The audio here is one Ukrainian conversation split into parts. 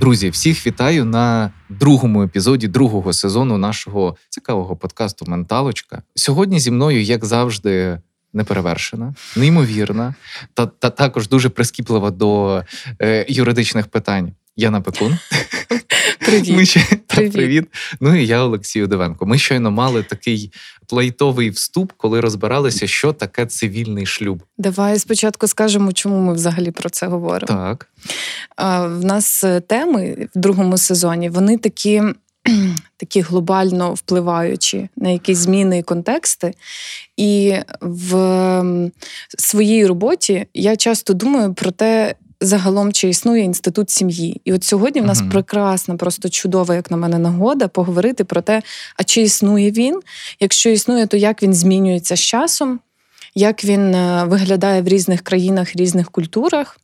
Друзі, всіх вітаю на другому епізоді другого сезону нашого цікавого подкасту Менталочка. Сьогодні зі мною, як завжди, неперевершена, неймовірна та, та також дуже прискіплива до е, юридичних питань. Яна Пекун. Привіт. Ми ще... Привіт. Привіт. Ну і я Олексій Одевенко. Ми щойно мали такий лайтовий вступ, коли розбиралися, що таке цивільний шлюб. Давай спочатку скажемо, чому ми взагалі про це говоримо. Так. А, В нас е, теми в другому сезоні вони такі. Такі глобально впливаючі на якісь зміни і контексти. І в своїй роботі я часто думаю про те, загалом чи існує інститут сім'ї. І от сьогодні в нас Мгм. прекрасна, просто чудова, як на мене, нагода поговорити про те, а чи існує він? Якщо існує, то як він змінюється з часом, як він е, виглядає в різних країнах, різних культурах.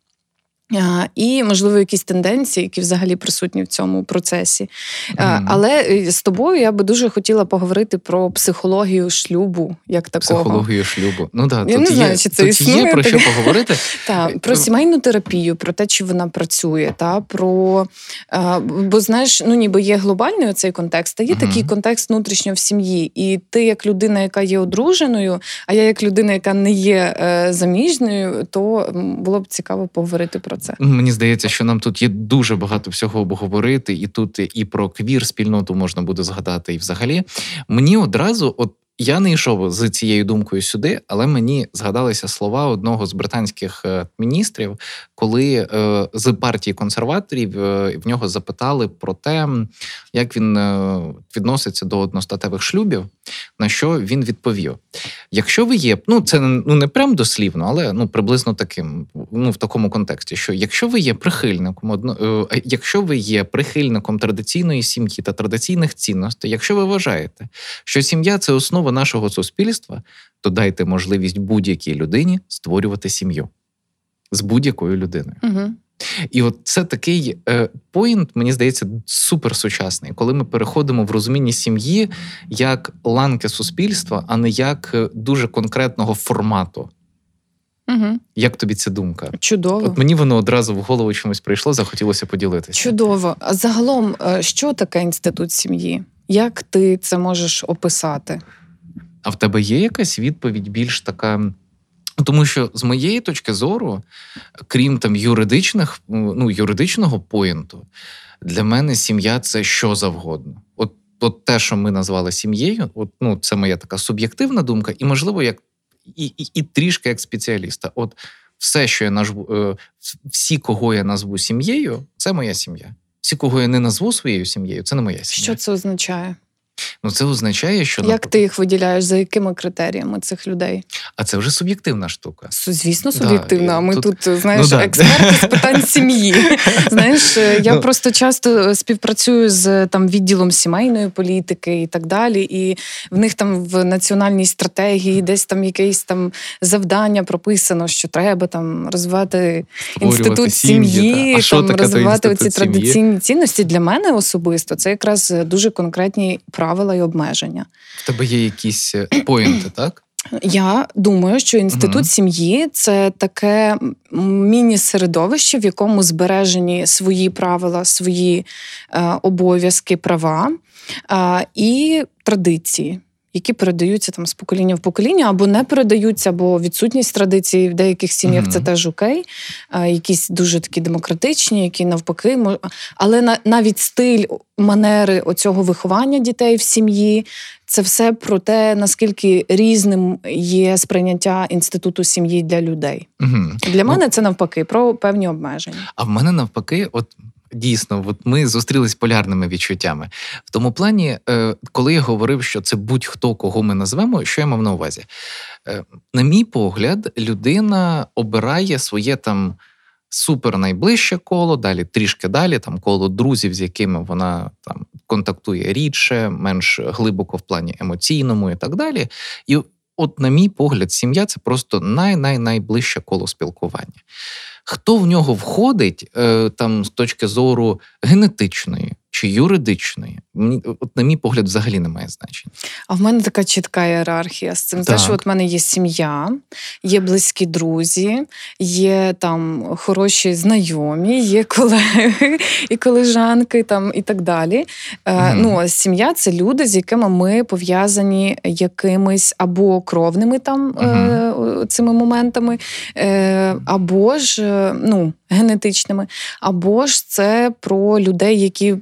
І, можливо, якісь тенденції, які взагалі присутні в цьому процесі. Мгм. Але е, з тобою я би дуже хотіла поговорити про психологію шлюбу як такого. Психологію шлюбу. Ну да, Я тут не знаю, є, чи це тут існує є про таке. що поговорити. Та, про е, сімейну терапію, про те, чи вона працює, та, про, а, бо знаєш, ну ніби є глобальний цей контекст, а є Мгм. такий контекст внутрішньо в сім'ї. І ти, як людина, яка є одруженою, а я як людина, яка не є е, заміжньою, то було б цікаво поговорити про це. Мені здається, що нам тут є дуже багато всього обговорити, і тут і про квір спільноту можна буде згадати. І взагалі мені одразу, от я не йшов з цією думкою сюди, але мені згадалися слова одного з британських е, міністрів, коли е, з партії консерваторів е, в нього запитали про те, як він е, відноситься до одностатевих шлюбів. На що він відповів: якщо ви є, ну це ну не прям дослівно, але ну приблизно таким, ну в такому контексті, що якщо ви є прихильником одно, якщо ви є прихильником традиційної сім'ї та традиційних цінностей, якщо ви вважаєте, що сім'я це основа нашого суспільства, то дайте можливість будь-якій людині створювати сім'ю з будь-якою людиною. Угу. І от це такий е, поінт, мені здається, суперсучасний, коли ми переходимо в розумінні сім'ї як ланки суспільства, а не як е, дуже конкретного формату. Угу. Як тобі ця думка? Чудово. От мені воно одразу в голову чомусь прийшло, захотілося поділитися. Чудово. А загалом, е, що таке інститут сім'ї? Як ти це можеш описати? А в тебе є якась відповідь більш така? Ну, Тому що з моєї точки зору, крім там юридичних, ну, юридичного поінту, для мене сім'я це що завгодно. От, от те, що ми назвали сім'єю, от, ну, це моя така суб'єктивна думка, і, можливо, як і, і, і трішки як спеціаліста. От все, що я назву, е, всі, кого я назву сім'єю, це моя сім'я. Всі, кого я не назву своєю сім'єю, це не моя сім'я. Що це означає? Ну, це означає, що Як ти їх виділяєш? За якими критеріями цих людей? а це вже суб'єктивна штука. Звісно, Да. А ми тут- тут, знаєш, Ну, да. експерти з питань сім'ї. Знаєш, е, я Ну. просто часто співпрацюю з там відділом сімейної політики і так далі. І в них там в національній стратегії десь там якесь там завдання прописано, що треба там розвивати інститут сім'ї, там розвивати сім'ї? традиційні цінності. Для мене особисто це якраз дуже конкретні правила і обмеження. В тебе є якісь е, поінти, так? Я думаю, що інститут Мгм. сім'ї це таке міні-середовище, в якому збережені свої правила, свої е, обов'язки, права е, і традиції. Які передаються там з покоління в покоління, або не передаються, або відсутність традицій в деяких сім'ях Мгм. це теж окей. Якісь дуже такі демократичні, які навпаки, мо- але на, навіть стиль, манери оцього виховання дітей в сім'ї, це все про те, наскільки різним є сприйняття інституту сім'ї для людей. Угу. Для мене це навпаки про певні обмеження. А в мене навпаки, от дійсно, от ми зустрілись полярними відчуттями. В тому плані, е, коли я говорив, що це будь-хто, кого ми назвемо, що я мав на увазі? Е, на мій погляд, людина обирає своє там супер найближче коло, далі трішки далі, там коло друзів, з якими вона там контактує рідше, менш глибоко в плані емоційному і так далі. І от, на мій погляд, сім'я це просто най-най-найближче коло спілкування. Хто в нього входить е, там з точки зору генетичної чи юридичної, от, на мій погляд, взагалі немає значення. А в мене така чітка ієрархія з цим. Так. от в мене є сім'я, є близькі друзі, є там хороші знайомі, є колеги і колежанки, там і так далі. Мгм. Ну, сім'я це люди, з якими ми пов'язані якимись або кровними там е, цими моментами, е, або ж ну, генетичними, або ж це про людей, які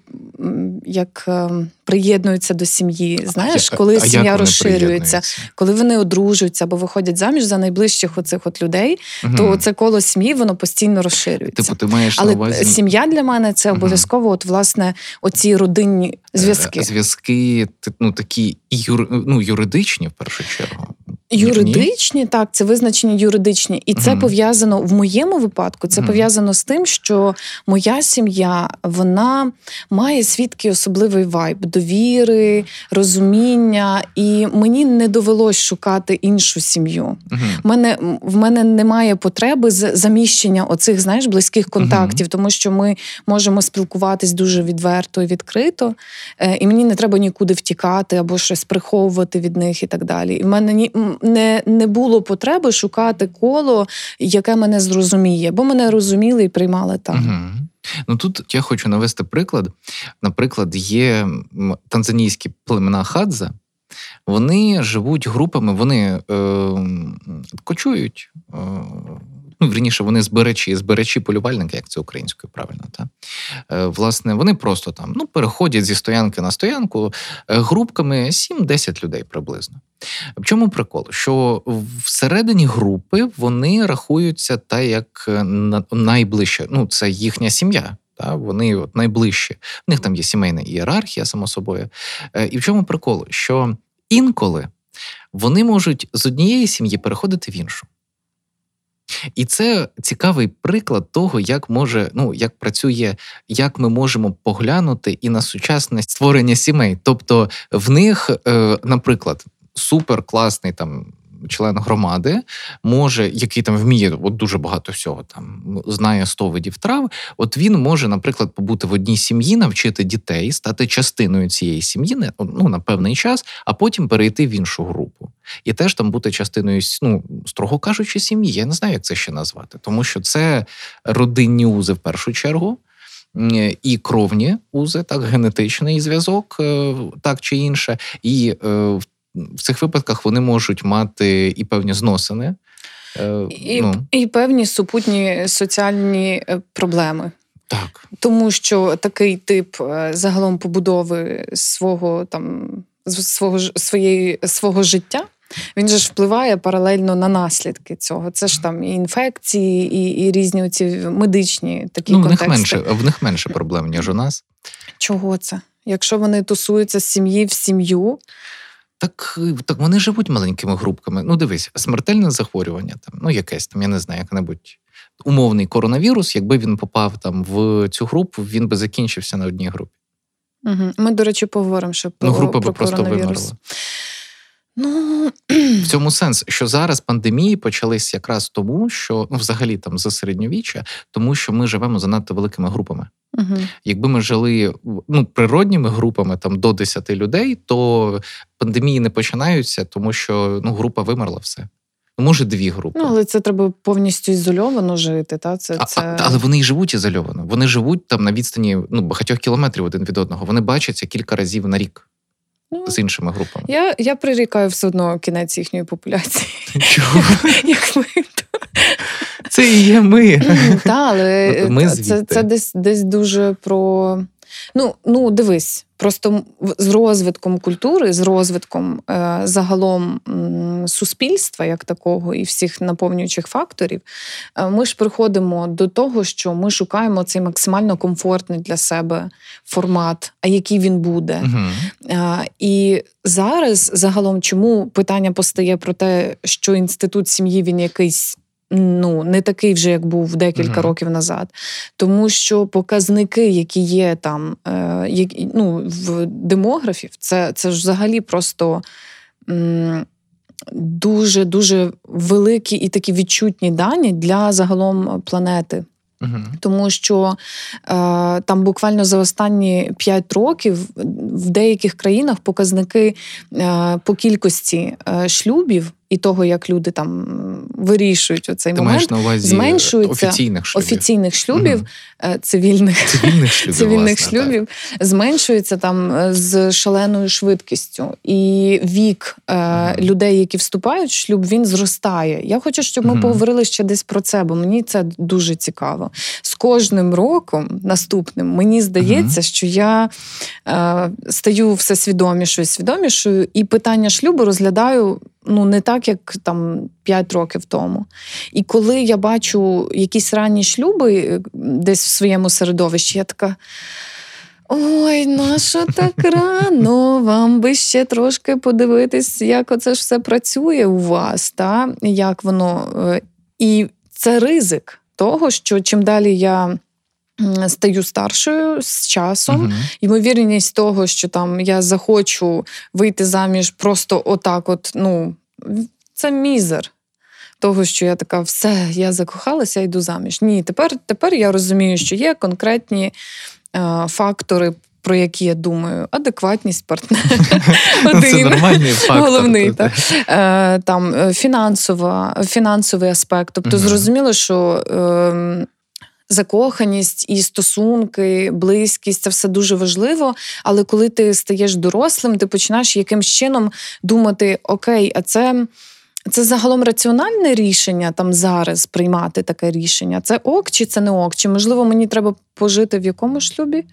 як е, приєднуються до сім'ї. Знаєш, А коли а сім'я розширюється, коли вони одружуються або виходять заміж за найближчих оцих от людей, Мгм. то це коло сім'ї воно постійно розширюється. Типу, ти маєш Але на увазі сім'я для мене це обов'язково, от власне, оці родинні зв'язки. Е, Зв'язки, ти- ну такі юр, ну, юридичні в першу чергу. Ні? Юридичні, так, це визначені юридичні, і це Мгм. пов'язано в моєму випадку. Це Мгм. пов'язано з тим, що моя сім'я вона має свідкий особливий вайб довіри, розуміння, і мені не довелось шукати іншу сім'ю. В мене в мене немає потреби заміщення оцих знаєш близьких контактів, тому що ми можемо спілкуватись дуже відверто і відкрито, е, і мені не треба нікуди втікати або щось приховувати від них і так далі. І в мене ні не, не було потреби шукати коло, яке мене зрозуміє, бо мене розуміли і приймали там. Мгм. Ну тут я хочу навести приклад. Наприклад, є танзанійські племена Хадза. Вони живуть групами, вони е, кочують. Е, ну, вірніше, вони збирачі, збирачі полювальники, як це українською правильно. Та? Е, власне, вони просто там ну, переходять зі стоянки на стоянку е, групками 7-10 людей приблизно. В чому прикол? Що всередині групи вони рахуються та як е, на- найближче. Ну, це їхня сім'я. Та вони от найближчі. В них там є сімейна ієрархія, само собою. І в чому прикол? Що інколи вони можуть з однієї сім'ї переходити в іншу. І це цікавий приклад того, як може, ну як працює, як ми можемо поглянути і на сучасне створення сімей. Тобто, в них, наприклад, супер класний там. Член громади може, який там вміє от дуже багато всього, там знає 100 видів трав. От він може, наприклад, побути в одній сім'ї, навчити дітей, стати частиною цієї сім'ї ну, на певний час, а потім перейти в іншу групу. І теж там бути частиною, ну, строго кажучи, сім'ї. Я не знаю, як це ще назвати, тому що це родинні узи в першу чергу. І кровні узи, так, генетичний зв'язок, е, так чи інше. І е, в- цих випадках вони можуть мати і певні зносини. Е, І, ну, і певні супутні соціальні е, проблеми. так. Тому що такий тип е, загалом побудови свого там свого своєї свого життя. Він же ж впливає паралельно на наслідки цього. Це ж там і інфекції, і, і різні оці медичні такі Ну, в них, менше, в них менше проблем, ніж у нас. Чого це? Якщо вони тусуються з сім'ї в сім'ю, Так, е, так вони живуть маленькими групками. Ну, дивись, смертельне захворювання, там, ну, якесь там, я не знаю, як-небудь умовний коронавірус, якби він попав там в цю групу, він би закінчився на одній групі. угу. ми, до речі, поговоримо про, Ну, група би просто вимерла. Ну, В цьому сенс, що зараз пандемії почались якраз тому, що ну, взагалі там за середньовіччя, тому що ми живемо занадто великими групами. Угу. Якби ми жили ну, природніми групами там до 10 людей, то пандемії не починаються, тому що ну, група вимерла все. Ну, може, дві групи. ну, але це треба повністю ізольовано жити. Та? Це, це... а, але вони й живуть ізольовано. Вони живуть там на відстані ну, багатьох кілометрів один від одного. Вони бачаться кілька разів на рік Ну, з іншими групами. Я, я прирікаю все одно кінець їхньої популяції. Чого? Як ми Це і є ми. Та, але ми це, це десь десь дуже про. Ну, ну дивись, просто з розвитком культури, з розвитком е, загалом м, суспільства, як такого, і всіх наповнюючих факторів, е, ми ж приходимо до того, що ми шукаємо цей максимально комфортний для себе формат, а який він буде. Мгм. А, І зараз загалом, чому питання постає про те, що інститут сім'ї він якийсь Ну, не такий вже, як був декілька Мгм. років назад. Тому що показники, які є там, е, які, ну, в демографів, це, це ж взагалі просто м, дуже дуже великі і такі відчутні дані для загалом планети. Мгм. Тому що е, там буквально за останні 5 років в деяких країнах показники е, по кількості е, шлюбів і того, як люди там вирішують оцей Ти момент маєш на увазі зменшується офіційних шлюбів. офіційних шлюбів, е, цивільних. Цивільних шлюбів. Цивільних власне, так. шлюбів зменшується там е, з шаленою швидкістю, і вік е, Мгм. людей, які вступають в шлюб, він зростає. Я хочу, щоб ми Мгм. поговорили ще десь про це, бо мені це дуже цікаво. З кожним роком наступним мені здається, що я е, стаю все свідомішою, свідомішою, і питання шлюбу розглядаю ну не так, як там 5 років тому. І коли я бачу якісь ранні шлюби е, десь в своєму середовищі, я така. Ой, нащо так рано? Вам би ще трошки подивитись, як оце ж все працює у вас, та? як воно. е, І це ризик того, що чим далі я стаю старшою з часом, Мгм. ймовірність того, що там я захочу вийти заміж просто отак, от, ну, це мізер. Того, що я така, все, я закохалася, йду заміж. Ні, тепер, тепер я розумію, що є конкретні е, фактори, про які я думаю, адекватність партнера. Ну, Один. фактор. Головний, так. Е, там е, фінансова, фінансовий аспект. Тобто, зрозуміло, що е, закоханість і стосунки, близькість це все дуже важливо. Але коли ти стаєш дорослим, ти починаєш якимсь чином думати: окей, а це. Це загалом раціональне рішення там зараз приймати таке рішення. Це ок чи це не ок? Чи можливо мені треба пожити в якому шлюбі,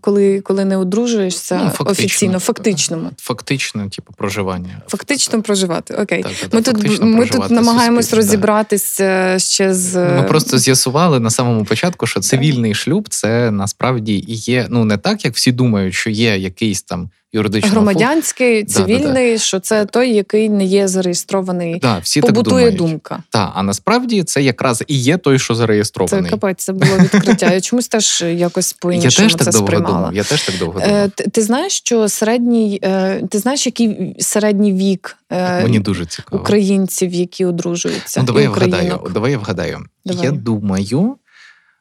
коли, коли не одружуєшся Ну, фактично. офіційно, фактичному? Фактично, типу, проживання. Фактично проживати. Окей. Так, так, Ми так, тут, ми тут намагаємось розібратись да. розібратися ще з Ми просто з'ясували на самому початку, що цивільний шлюб це насправді і є. Ну не так, як всі думають, що є якийсь там юридичний громадянський, Да, да, да. цивільний, що це той, який не є зареєстрований. Да, всі так Побутує думають. думка. Та, а насправді це якраз і є той, що зареєстрований. Це капець, це було відкриття. Я чомусь теж якось по-іншому це довго сприймала. думав. Я теж так довго Е, думав. ти, ти знаєш, що середній, е, ти знаєш, який середній вік е, Мені дуже цікаво. українців, які одружуються? Ну, давай я вгадаю. Давай я вгадаю. Давай. Я думаю,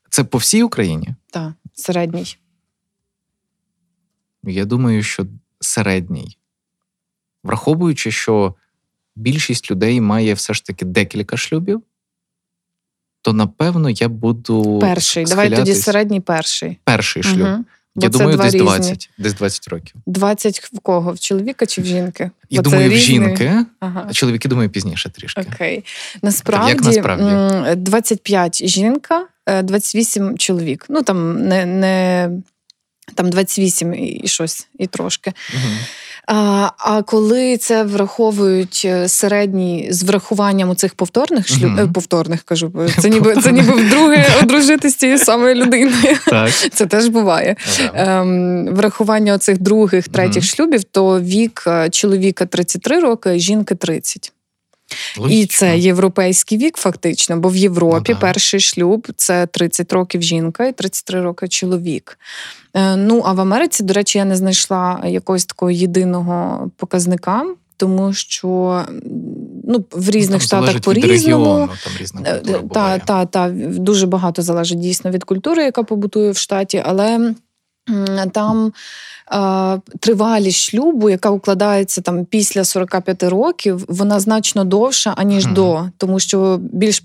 це по всій Україні. Так, середній. Я думаю, що середній. Враховуючи, що більшість людей має все ж таки декілька шлюбів, то напевно я буду. Перший. Давай тоді середній перший. Перший шлюб. Бо Я думаю, десь різні. десь 20 років. 20 в кого? В чоловіка чи в жінки? І Бо думаю, в різні. жінки, Ага. а чоловіки, думаю, пізніше трішки. Окей. Насправді, Як насправді? м, 25 жінка, е, 28 чоловік. Ну там не, не там 28 і, щось, і трошки. Мгм. А, а коли це враховують е, середній з врахуванням цих повторних шлюб, Мгм. е, повторних кажу, це ніби це ніби вдруге одружити з тією самою людиною. Так. Це теж буває. Ага. Ем, врахування оцих других, третіх Мгм. шлюбів, то вік е, чоловіка 33 роки, жінки 30. І це європейський вік, фактично, бо в Європі Ну, перший шлюб це 30 років жінка і 33 роки чоловік. Е, Ну а в Америці, до речі, я не знайшла якогось такого єдиного показника, тому що ну, в різних Там штатах по-різному. там різна Е, Та, та, та, дуже багато залежить дійсно від культури, яка побутує в штаті, але там е, тривалість шлюбу, яка укладається там після 45 років, вона значно довша, аніж Мгм. до, тому що більш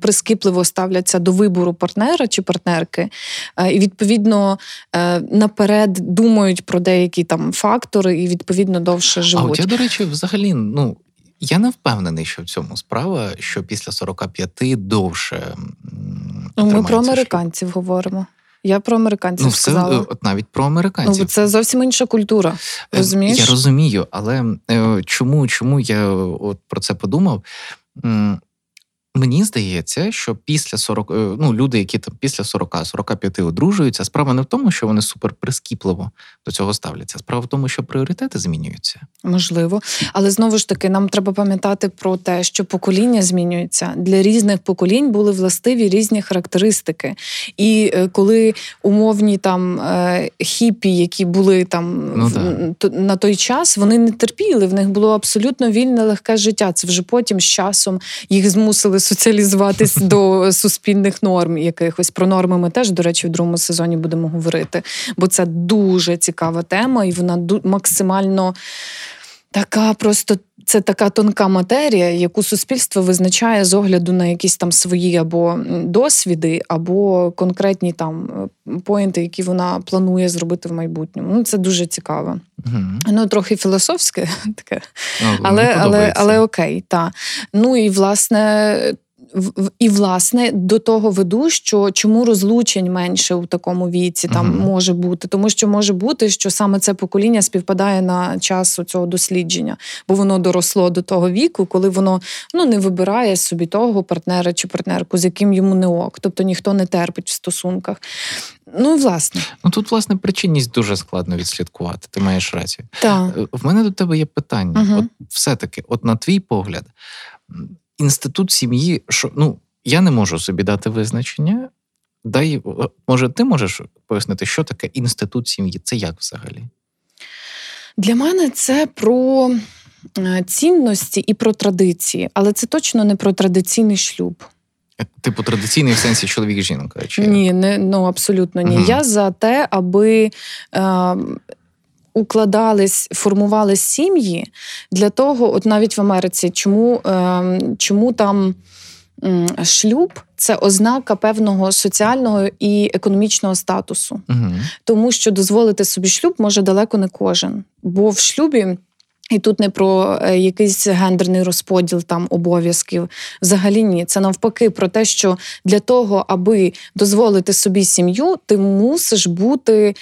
прискіпливо ставляться до вибору партнера чи партнерки, е, і відповідно е, наперед думають про деякі там фактори, і відповідно довше А живуть. от я, до речі, взагалі, ну. Я не впевнений, що в цьому справа, що після 45 довше. Ну, Ми про тримається шлюб. американців говоримо. Я про американців Ну, все, сказала. е, от навіть про Ну, американців. Ну, це зовсім інша культура. Е, Розумієш? Я розумію, але е, чому, чому я от про це подумав? Мені здається, що після 40, е, ну, люди, які там після 40-45 одружуються, справа не в тому, що вони супер прискіпливо до цього ставляться. Справа в тому, що пріоритети змінюються. Можливо, але знову ж таки, нам треба пам'ятати про те, що покоління змінюється. Для різних поколінь були властиві різні характеристики. І е, коли умовні там е, хіпі, які були там Ну, в- да. на той час, вони не терпіли. В них було абсолютно вільне легке життя. Це вже потім з часом їх змусили соціалізуватись до суспільних норм якихось. Про норми ми теж, до речі, в другому сезоні будемо говорити, бо це дуже цікава тема, і вона максимально. Така просто це така тонка матерія, яку суспільство визначає з огляду на якісь там свої або досвіди, або конкретні там е, поінти, які вона планує зробити в майбутньому. Ну це дуже цікаво. Угу. Ну трохи філософське таке, Ну, але, але, але окей, та ну і власне. І власне до того веду, що чому розлучень менше у такому віці там Мгм. може бути, тому що може бути, що саме це покоління співпадає на час цього дослідження, бо воно доросло до того віку, коли воно ну не вибирає собі того партнера чи партнерку, з яким йому не ок, тобто ніхто не терпить в стосунках. Ну власне, Ну тут, власне, причинність дуже складно відслідкувати. Ти маєш рацію. так. Е, В мене до тебе є питання. Мгм. От все-таки, от на твій погляд, інститут сім'ї, що ну я не можу собі дати визначення. Дай, е, може, ти можеш пояснити, що таке інститут сім'ї? Це як взагалі? Для мене це про е, цінності і про традиції, але це точно не про традиційний шлюб. Е, Типу традиційний в сенсі чоловік-жінка? Чи? Ні, не ну абсолютно ні. Мгм. Я за те, аби. Е, Укладались, формувались сім'ї для того, от навіть в Америці, чому, е, чому там шлюб це ознака певного соціального і економічного статусу. Угу. тому що дозволити собі шлюб може далеко не кожен. Бо в шлюбі. І тут не про е, якийсь гендерний розподіл там обов'язків. Взагалі ні. Це навпаки про те, що для того, аби дозволити собі сім'ю, ти мусиш бути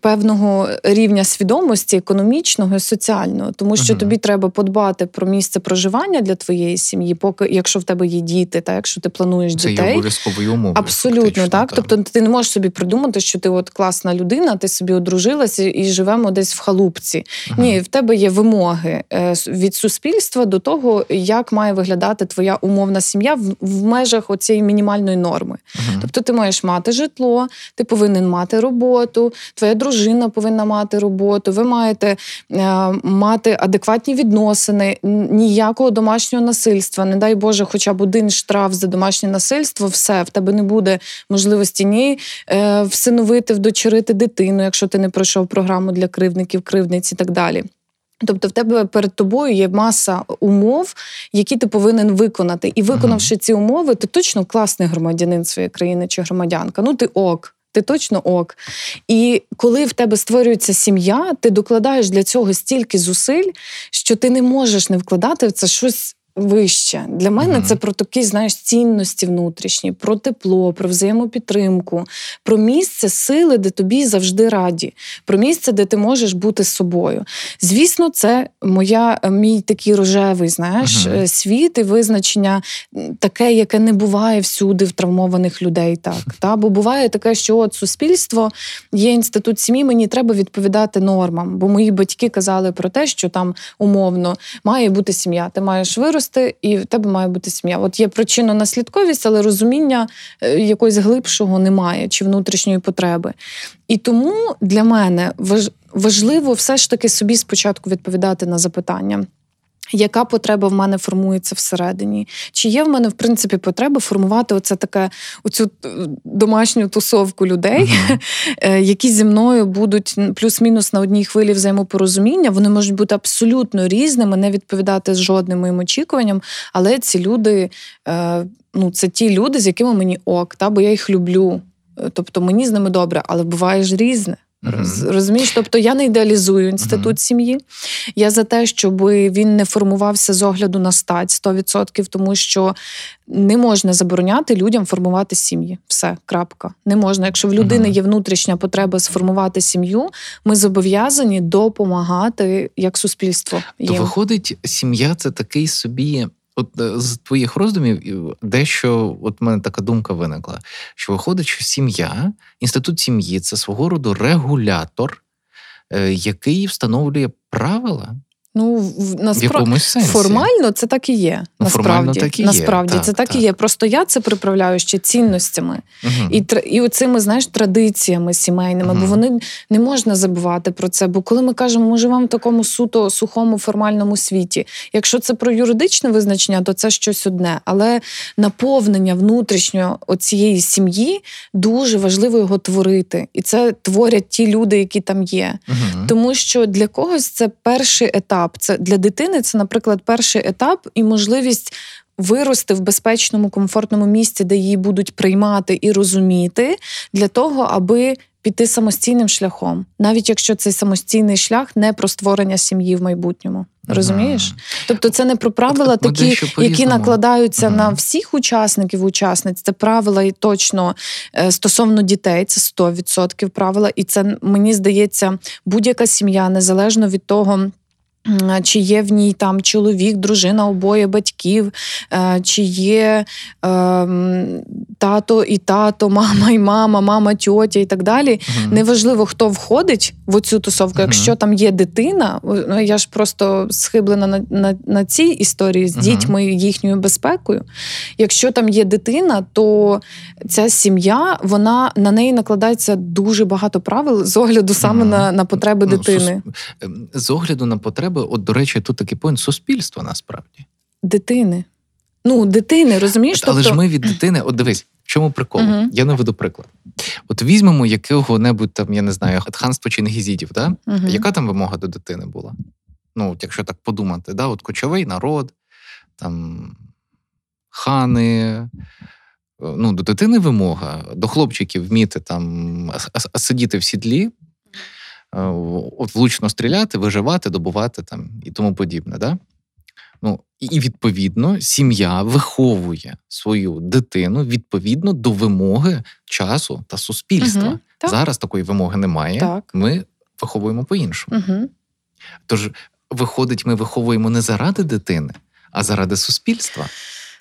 певного рівня свідомості економічного і соціального, тому що Мгм. тобі треба подбати про місце проживання для твоєї сім'ї, поки якщо в тебе є діти, та якщо ти плануєш Це є дітей. обов'язковою умовою. Абсолютно так. Тобто ти не можеш собі придумати, що ти от класна людина, ти собі одружилася і живемо десь в халупці. Мгм. Ні, в тебе є вимоги е, від суспільства до того, як має виглядати твоя умовна сім'я в, в межах оцієї мінімальної норми. Мгм. Тобто ти маєш мати житло, ти повинен мати роботу, твоя дружина повинна мати роботу, ви маєте е, мати адекватні відносини, ніякого домашнього насильства. Не дай Боже, хоча б один штраф за домашнє насильство, все, в тебе не буде можливості ні е, всиновити, вдочерити дитину, якщо ти не пройшов програму для кривдників, кривдниць і так далі. Тобто в тебе перед тобою є маса умов, які ти повинен виконати. І виконавши ці умови, ти точно класний громадянин своєї країни чи громадянка. Ну ти ок. Ти точно ок. І коли в тебе створюється сім'я, ти докладаєш для цього стільки зусиль, що ти не можеш не вкладати в це щось вище. Для мене Мгм. це про такі, знаєш, цінності внутрішні, про тепло, про взаємопідтримку, про місце сили, де тобі завжди раді, про місце, де ти можеш бути собою. Звісно, це моя мій такий рожевий, знаєш, е, світ і визначення таке, яке не буває всюди в травмованих людей. Так та бо буває таке, що от суспільство є інститут сім'ї, мені треба відповідати нормам. Бо мої батьки казали про те, що там умовно має бути сім'я. Ти маєш вирости, і в тебе має бути сім'я. От є причинно-наслідковість, але розуміння е, якогось глибшого немає чи внутрішньої потреби. І тому для мене важ- важливо все ж таки собі спочатку відповідати на запитання. Яка потреба в мене формується всередині? Чи є в мене в принципі потреба формувати оце таке оцю е, домашню тусовку людей, е, які зі мною будуть плюс-мінус на одній хвилі взаємопорозуміння? Вони можуть бути абсолютно різними, не відповідати з жодним моїм очікуванням, але ці люди, е, ну це ті люди, з якими мені ок, та бо я їх люблю. Тобто мені з ними добре, але буває ж різне. Роз- Розумієш, тобто я не ідеалізую інститут Мгм. сім'ї. Я за те, щоб він не формувався з огляду на стать 100%, тому що не можна забороняти людям формувати сім'ї. Все, крапка. Не можна. Якщо в людини Мгм. є внутрішня потреба сформувати сім'ю, ми зобов'язані допомагати як суспільство. То виходить, сім'я це такий собі. От е, з твоїх роздумів дещо, от в мене така думка виникла, що виходить, що сім'я, інститут сім'ї це свого роду регулятор, е, який встановлює правила Ну, в- сенсі. формально це так і є. Ну, насправді, так і є, насправді так, це так, так. і є. Просто я це приправляю ще цінностями Мгм. і тр- і оцими, знаєш, традиціями сімейними, Мгм. бо вони не можна забувати про це. Бо коли ми кажемо, ми живемо в такому суто сухому формальному світі. Якщо це про юридичне визначення, то це щось одне. Але наповнення внутрішнього оцієї сім'ї дуже важливо його творити. І це творять ті люди, які там є. Мгм. Тому що для когось це перший етап. Це для дитини це, наприклад, перший етап і можливість вирости в безпечному, комфортному місці, де її будуть приймати і розуміти, для того, аби піти самостійним шляхом, навіть якщо цей самостійний шлях не про створення сім'ї в майбутньому. Розумієш? Мгм. Тобто це не про правила, От такі, які накладаються Мгм. на всіх учасників, учасниць. Це правила і точно е, стосовно дітей, це 100% правила. І це мені здається, будь-яка сім'я, незалежно від того. Чи є в ній там чоловік, дружина, обоє батьків, е, чи є ем, тато і тато, мама і мама, мама, тьотя і так далі. Мгм. Неважливо, хто входить в оцю тусовку. Мгм. Якщо там є дитина, ну я ж просто схиблена на, на, на цій історії з Мгм. дітьми їхньою безпекою. Якщо там є дитина, то ця сім'я вона на неї накладається дуже багато правил з огляду саме на, на потреби Ну, дитини. ем, З огляду на потреби, от, до речі, тут такий поінт суспільства насправді. Дитини. Ну, дитини, розумієш? Але тобто... ж ми від дитини, от дивись, в чому прикол? Мгм. Я наведу приклад. От візьмемо якого-небудь там, я не знаю, ханство Чингізідів, да? Мгм. Яка там вимога до дитини була? Ну, от якщо так подумати, да? от кочовий народ, там хани. е, Ну, до дитини вимога, до хлопчиків вміти там а- а сидіти в сідлі, е, от влучно стріляти, виживати, добувати там і тому подібне. Да? Ну, і- відповідно сім'я виховує свою дитину відповідно до вимоги часу та суспільства. Мгм. Так. Зараз такої вимоги немає. Так. Ми виховуємо по-іншому. Мгм. Тож, виходить, ми виховуємо не заради дитини, а заради суспільства.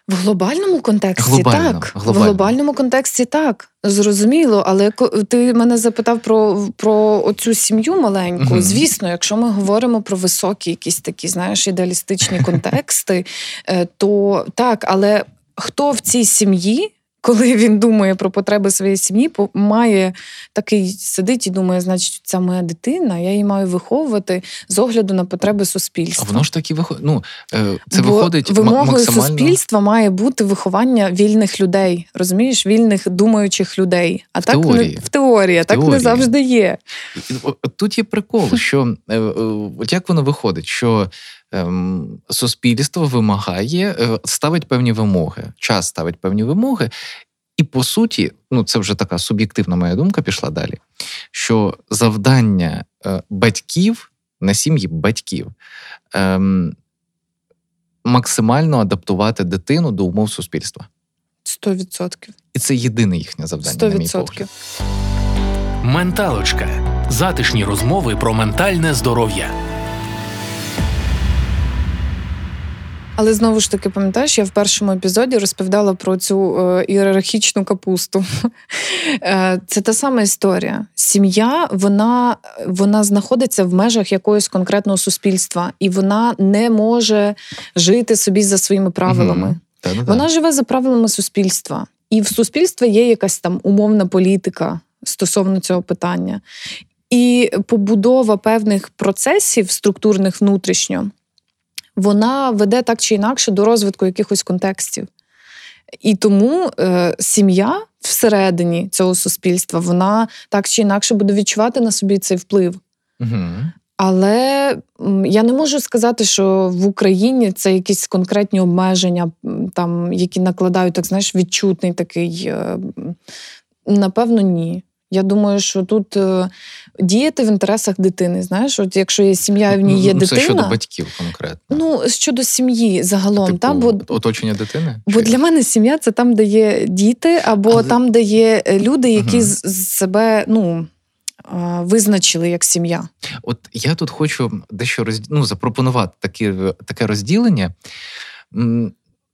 В глобальному контексті Глобально, так. глобально. В глобальному контексті так. Зрозуміло, але ти мене запитав про, про оцю сім'ю маленьку. Мгм. Звісно, якщо ми говоримо про високі якісь такі, знаєш, ідеалістичні контексти, е, то так, але хто в цій сім'ї? Коли він думає про потреби своєї сім'ї, має такий сидить і думає, значить, це моя дитина, я її маю виховувати з огляду на потреби А суспільства. воно ж таки виходить. Ну, е, це Бо виходить вимогою максимально. суспільства має бути виховання вільних людей, розумієш, вільних думаючих людей. А В так теорії. не в теорії, а так теорії. не завжди є. Тут є прикол, що е, е, от як воно виходить, що ем, суспільство вимагає, е, ставить певні вимоги, час ставить певні вимоги. І по суті, ну це вже така суб'єктивна моя думка пішла далі. Що завдання е, батьків на сім'ї батьків ем, максимально адаптувати дитину до умов суспільства. Сто відсотків. І це єдине їхнє завдання. Сто на мій відсотків. погляд. Менталочка. Затишні розмови про ментальне здоров'я. Але знову ж таки, пам'ятаєш, я в першому епізоді розповідала про цю е, ієрархічну капусту. Е, Це та сама історія. Сім'я вона, вона знаходиться в межах якогось конкретного суспільства, і вона не може жити собі за своїми правилами. Мгм. Та-да-да. Вона живе за правилами суспільства, і в суспільстві є якась там умовна політика стосовно цього питання. І побудова певних процесів структурних внутрішньо, вона веде так чи інакше до розвитку якихось контекстів. І тому е, сім'я всередині цього суспільства, вона так чи інакше буде відчувати на собі цей вплив. Мгм. Але я не можу сказати, що в Україні це якісь конкретні обмеження, там, які накладають, так знаєш, відчутний такий. е, Напевно, ні. Я думаю, що тут е, діяти в інтересах дитини. Знаєш, от якщо є сім'я, в ній є Ну, дитина. Це щодо батьків конкретно. Ну, щодо сім'ї загалом, типу, та, бо, оточення дитини? бо для мене сім'я це там, де є діти, або Але- там, де є е, люди, які Мгм. з себе ну, визначили як сім'я. От я тут хочу дещо роз... ну, запропонувати такі, таке розділення.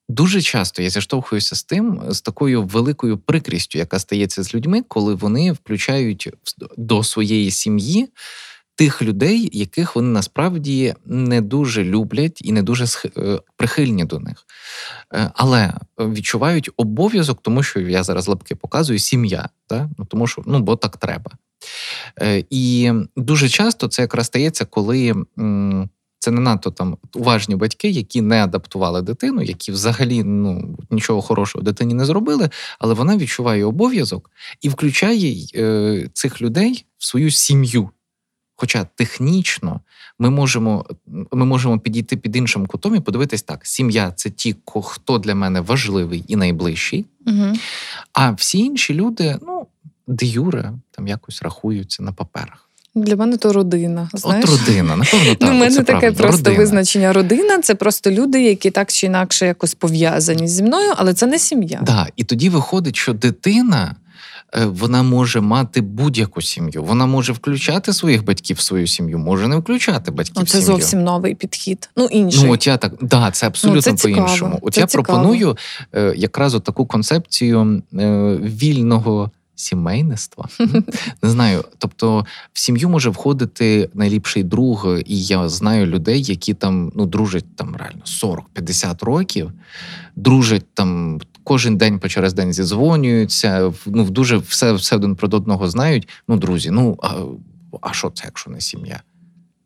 Дуже часто я зіштовхуюся з тим, з такою великою прикрістю, яка стається з людьми, коли вони включають до своєї сім'ї тих людей, яких вони насправді не дуже люблять і не дуже е, прихильні до них. Е, Але відчувають обов'язок, тому що я зараз лапки показую, сім'я. Та? Ну, тому що ну, бо так треба. Е, І дуже часто це якраз стається, коли. Це не надто там уважні батьки, які не адаптували дитину, які взагалі ну нічого хорошого дитині не зробили, але вона відчуває обов'язок і включає е, цих людей в свою сім'ю. Хоча технічно ми можемо, ми можемо підійти під іншим кутом і подивитись так: сім'я це ті, хто для мене важливий і найближчий, Угу. а всі інші люди, ну, де юре, там якось рахуються на паперах. Для мене то родина. Знаєш? От родина, напевно, так. Ну, у мене таке правильно, просто родина. визначення родина. Це просто люди, які так чи інакше якось пов'язані зі мною, але це не сім'я. Да, і тоді виходить, що дитина. е, Вона може мати будь-яку сім'ю. Вона може включати своїх батьків в свою сім'ю, може не включати батьків Ну, в це сім'ю. зовсім новий підхід. Ну, інший. Ну, от я так, да, це абсолютно це по-іншому. От це я цікаво. пропоную е, якраз от таку концепцію е, вільного сімейництва. Не знаю. Тобто, в сім'ю може входити найліпший друг, і я знаю людей, які там ну, дружать там реально 40-50 років, дружать там. Кожен день по через день зідзвонюються, в- ну в дуже все, все один про одного знають. Ну, друзі, ну а, а що це, якщо не сім'я?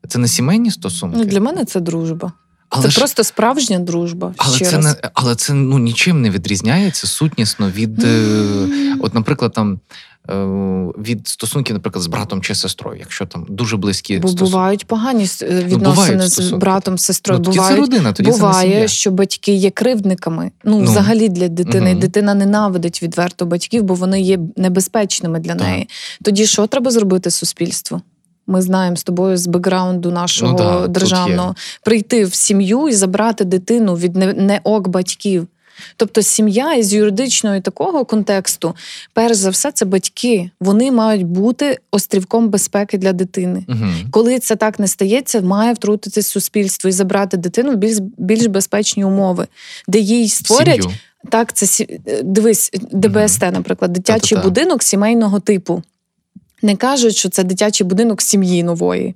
Це не сімейні стосунки? Ну, для мене це дружба. Але це ж- просто справжня дружба. але ще це раз. не але це ну нічим не відрізняється сутнісно від, е, от, наприклад, там е, від стосунків, наприклад, з братом чи сестрою, якщо там дуже близькі Бо стосунки. бувають погані е, бувають відносини з стосунки. братом, з сестрою. Ну, тоді це родина, тоді це не буває, що батьки є кривдниками. Ну, Ну. взагалі для дитини. Мгм. Дитина ненавидить відверто батьків, бо вони є небезпечними для Так. неї. Тоді що треба зробити суспільству? Ми знаємо з тобою з бекграунду нашого Ну да, державного прийти в сім'ю і забрати дитину від не, не ок батьків. Тобто сім'я із юридичного і такого контексту, перш за все, це батьки. Вони мають бути острівком безпеки для дитини. Угу. Коли це так не стається, має втрутитись суспільство і забрати дитину в більш, більш безпечні умови, де їй створять Сім'ю. так. Це е, дивись, ДБСТ, наприклад, дитячий Та-та-та. будинок сімейного типу. Не кажуть, що це дитячий будинок сім'ї нової.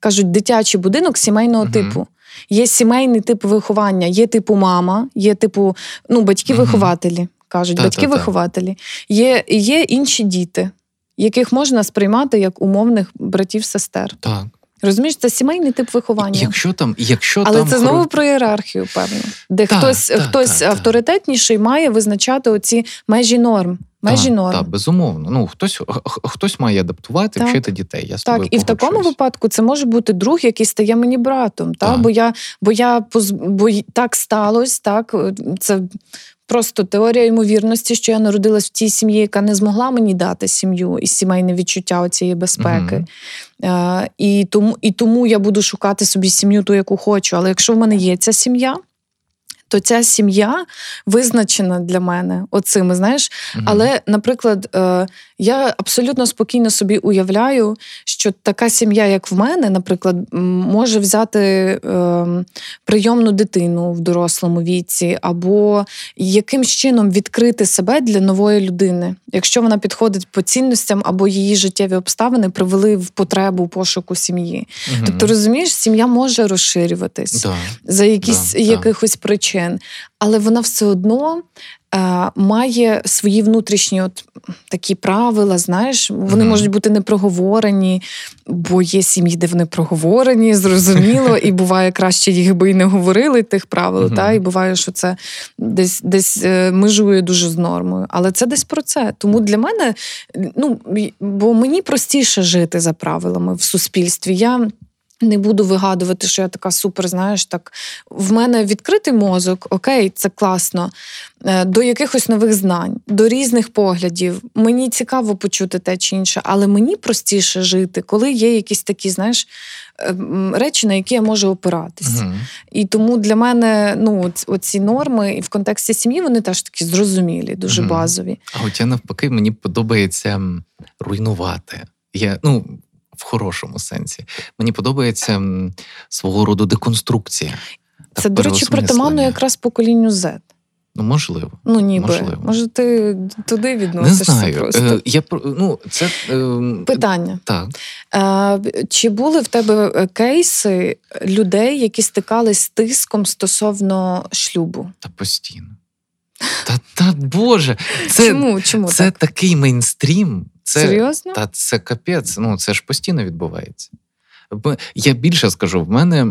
Кажуть, дитячий будинок сімейного Мгм. типу. Є сімейний тип виховання, є типу мама, є типу ну, батьки-вихователі. Кажуть, Та-та-та. батьки-вихователі. Є, є інші діти, яких можна сприймати як умовних братів-сестер. Так. Розумієш, це сімейний тип виховання. Якщо там, якщо Але там це знову про ієрархію, певно, де Так, хтось, так, хтось так. авторитетніший має визначати оці межі норм. Межі Так, норм. Так, безумовно. Ну хтось хтось має адаптувати, Так. вчити дітей. Я з Так, тобою і в такому випадку це може бути друг, який стає мені братом. Та? Бо я, бо я поз... бо так сталося, так це просто теорія ймовірності, що я народилась в тій сім'ї, яка не змогла мені дати сім'ю і сімейне відчуття цієї безпеки. Е, і, тому, і тому я буду шукати собі сім'ю, ту, яку хочу. Але якщо в мене є ця сім'я, то ця сім'я визначена для мене оцими, знаєш. Мгм. Але, наприклад, е, я абсолютно спокійно собі уявляю, що така сім'я, як в мене, наприклад, може взяти е, прийомну дитину в дорослому віці, або якимсь чином відкрити себе для нової людини, якщо вона підходить по цінностям, або її життєві обставини привели в потребу пошуку сім'ї. Мгм. Тобто, розумієш, сім'я може розширюватись да. за якісь Да, да. якихось причин, але вона все одно е, має свої внутрішні от такі правила. Знаєш, вони Мгм. можуть бути не проговорені, бо є сім'ї, де вони проговорені, зрозуміло, і буває краще їх би і не говорили тих правил. Мгм. Та і буває, що це десь десь е, межує дуже з нормою. Але це десь про це. Тому для мене, ну бо мені простіше жити за правилами в суспільстві. Я не буду вигадувати, що я така супер, знаєш, так в мене відкритий мозок, окей, це класно. е, До якихось нових знань, до різних поглядів. Мені цікаво почути те чи інше, але мені простіше жити, коли є якісь такі, знаєш, е, речі, на які я можу опиратись. Мгм. І тому для мене ну, оці норми і в контексті сім'ї вони теж такі зрозумілі, дуже Мгм. базові. А от я навпаки, мені подобається руйнувати. Я, ну, в хорошому сенсі. Мені подобається свого роду деконструкція. Це, до речі, притаманно якраз поколінню Z. Ну, можливо. Ну, ніби. Можливо. Може, ти туди Не знаю. просто. Е, я ну, це е, Питання. так. Е, Чи були в тебе е, кейси людей, які стикались з тиском стосовно шлюбу? Та постійно. Та, та Боже, це, Чому? Чому це так? такий мейнстрім. Це, Серйозно? Та це капець. Ну, це ж постійно відбувається. Я більше скажу, в мене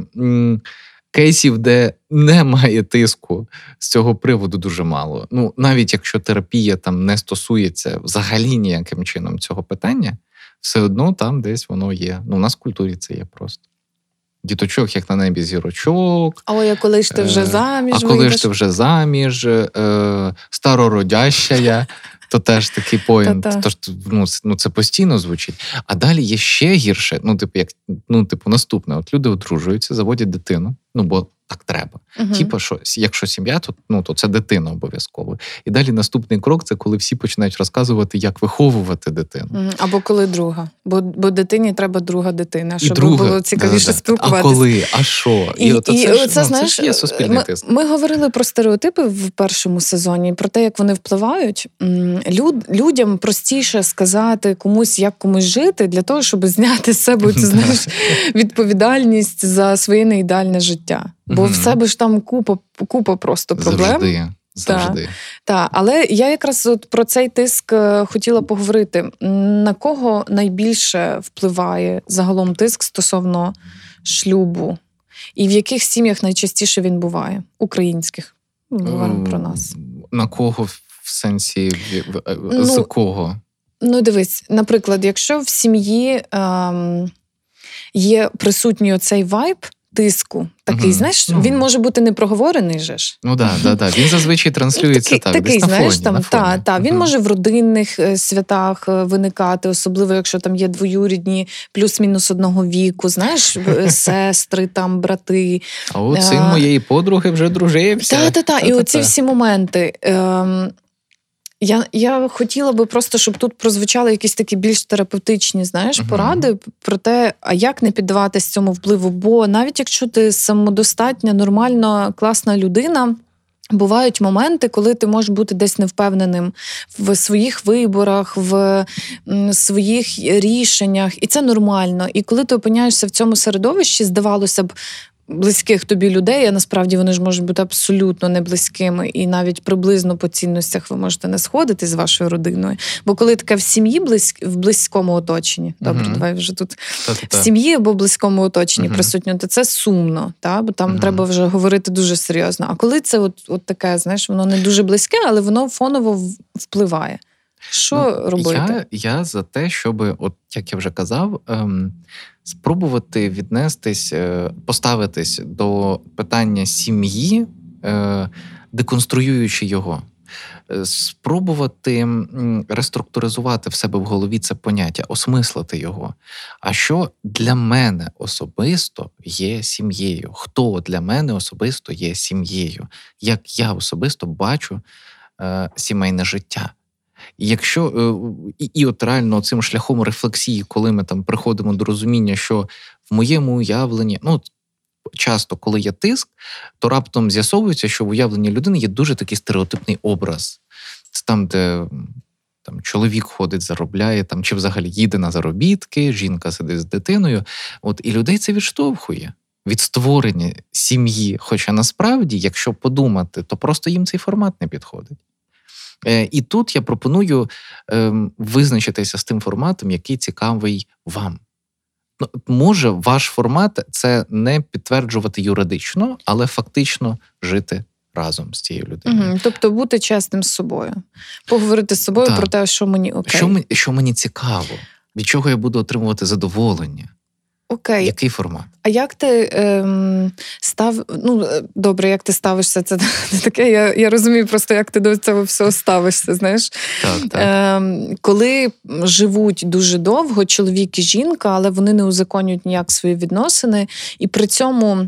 кейсів, де немає тиску з цього приводу, дуже мало. Ну, навіть якщо терапія там не стосується взагалі ніяким чином цього питання, все одно там десь воно є. Ну, у нас в культурі це є просто. Діточок, як на небі зірочок. Ой, а коли ж ти вже Е, заміж А коли вийдеш? ж ти вже заміж, е, старородящая, то теж такий поінт. Тож ну, ну, це постійно звучить. А далі є ще гірше. Ну, типу, як ну, типу, наступне: от люди одружуються, заводять дитину. Ну, бо так треба. Мгм. Типу, що якщо сім'я, то ну то це дитина обов'язково. І далі наступний крок це коли всі починають розказувати, як виховувати дитину. Мгм. Або коли друга. Бо, бо дитині треба друга дитина, щоб друге, було цікавіше да-да. спілкуватися. А коли? А що? І, от і, це ж, оце, ну, знаєш, це ж є суспільний ми, тиск. ми говорили про стереотипи в першому сезоні, про те, як вони впливають. Люд, людям простіше сказати комусь, як комусь жити, для того, щоб зняти з себе цю знаєш, відповідальність за своє неідеальне життя. Бо в себе ж там купа, купа просто проблем. Завжди. Завжди. Так, але я якраз от про цей тиск е, хотіла поговорити. На кого найбільше впливає загалом тиск стосовно шлюбу? І в яких сім'ях найчастіше він буває? Українських. Ну, Говоримо про нас. На кого в сенсі в- Ну, з кого? Ну, дивись, наприклад, якщо в сім'ї ем, є присутній оцей вайб тиску, такий, Мгм. знаєш, Ну. він може бути не проговорений же ж. Ну да, да, да. Він зазвичай транслюється так. такий десь на знаєш, фоні, там на фоні. та, та він може в родинних е, святах е, виникати, особливо якщо там є двоюрідні, плюс-мінус одного віку, знаєш, е, сестри, там брати. А от син моєї подруги вже дружився. Та, та, та. І оці всі моменти. Ем, я, я хотіла би просто, щоб тут прозвучали якісь такі більш терапевтичні, знаєш, Мгм. поради про те, а як не піддаватись цьому впливу. Бо навіть якщо ти самодостатня, нормальна, класна людина. Бувають моменти, коли ти можеш бути десь невпевненим в своїх виборах, в своїх рішеннях, і це нормально. І коли ти опиняєшся в цьому середовищі, здавалося б, близьких тобі людей, а насправді вони ж можуть бути абсолютно не близькими, і навіть приблизно по цінностях ви можете не сходити з вашою родиною. Бо коли таке в сім'ї близь... в близькому оточенні, добре, Мгм. давай вже тут Та-та-та. в сім'ї або близькому оточенні Мгм. присутньо, то це сумно, та? бо там Мгм. треба вже говорити дуже серйозно. А коли це от, от таке, знаєш, воно не дуже близьке, але воно фоново впливає. Що Ну, робити? Я, я за те, щоб, от як я вже казав, ем, спробувати віднестись, е, поставитись до питання сім'ї, е, деконструюючи його. Е, Спробувати реструктуризувати в себе в голові це поняття, осмислити його. А що для мене особисто є сім'єю? Хто для мене особисто є сім'єю? Як я особисто бачу е, сімейне життя? Якщо е, і, і от реально цим шляхом рефлексії, коли ми там приходимо до розуміння, що в моєму уявленні, ну часто, коли є тиск, то раптом з'ясовується, що в уявленні людини є дуже такий стереотипний образ. Це там, де там чоловік ходить, заробляє, там чи взагалі їде на заробітки, жінка сидить з дитиною. От і людей це відштовхує. Від створення сім'ї. Хоча насправді, якщо подумати, то просто їм цей формат не підходить. Е, І тут я пропоную ем, визначитися з тим форматом, який цікавий вам. Ну, може, ваш формат це не підтверджувати юридично, але фактично жити разом з цією людиною. Угу. Тобто бути чесним з собою, поговорити з собою Так. про те, що мені окей. Що, мені, що мені цікаво, від чого я буду отримувати задоволення? Окей, Який формат? А як ти ем, став? Ну е, добре, як ти ставишся? Це не таке. Я, я розумію просто, як ти до цього всього ставишся. Знаєш, Так, так. ем, коли живуть дуже довго чоловік і жінка, але вони не узаконюють ніяк свої відносини, і при цьому.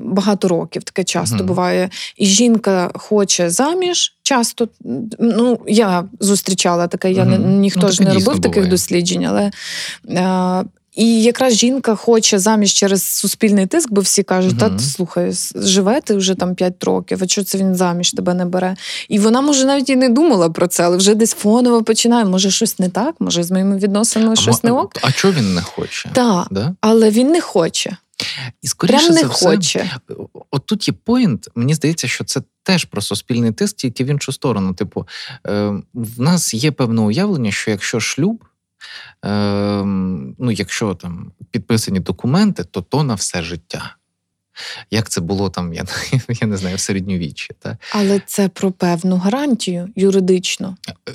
Багато років таке часто Мгм. буває. І жінка хоче заміж. Часто ну я зустрічала таке. Я Мгм. ніхто Ну, ж не робив таких буває. досліджень, але е, І якраз жінка хоче заміж через суспільний тиск, бо всі кажуть, та слухай, живе ти вже там 5 років, а чого це він заміж тебе не бере? І вона, може, навіть і не думала про це, але вже десь фоново починає. Може, щось не так, може, з моїми відносинами щось А, не ок. А чого він не хоче? Так, Да? але він не хоче. І скоріше Прям не за все, хоче. От тут є поінт. Мені здається, що це теж про суспільний тиск, тільки в іншу сторону. Типу, е, в нас є певне уявлення, що якщо шлюб, е, ну якщо там підписані документи, то то на все життя. Як це було там, я, я не знаю, в середньовіччі. Та? Але це про певну гарантію юридично. Е,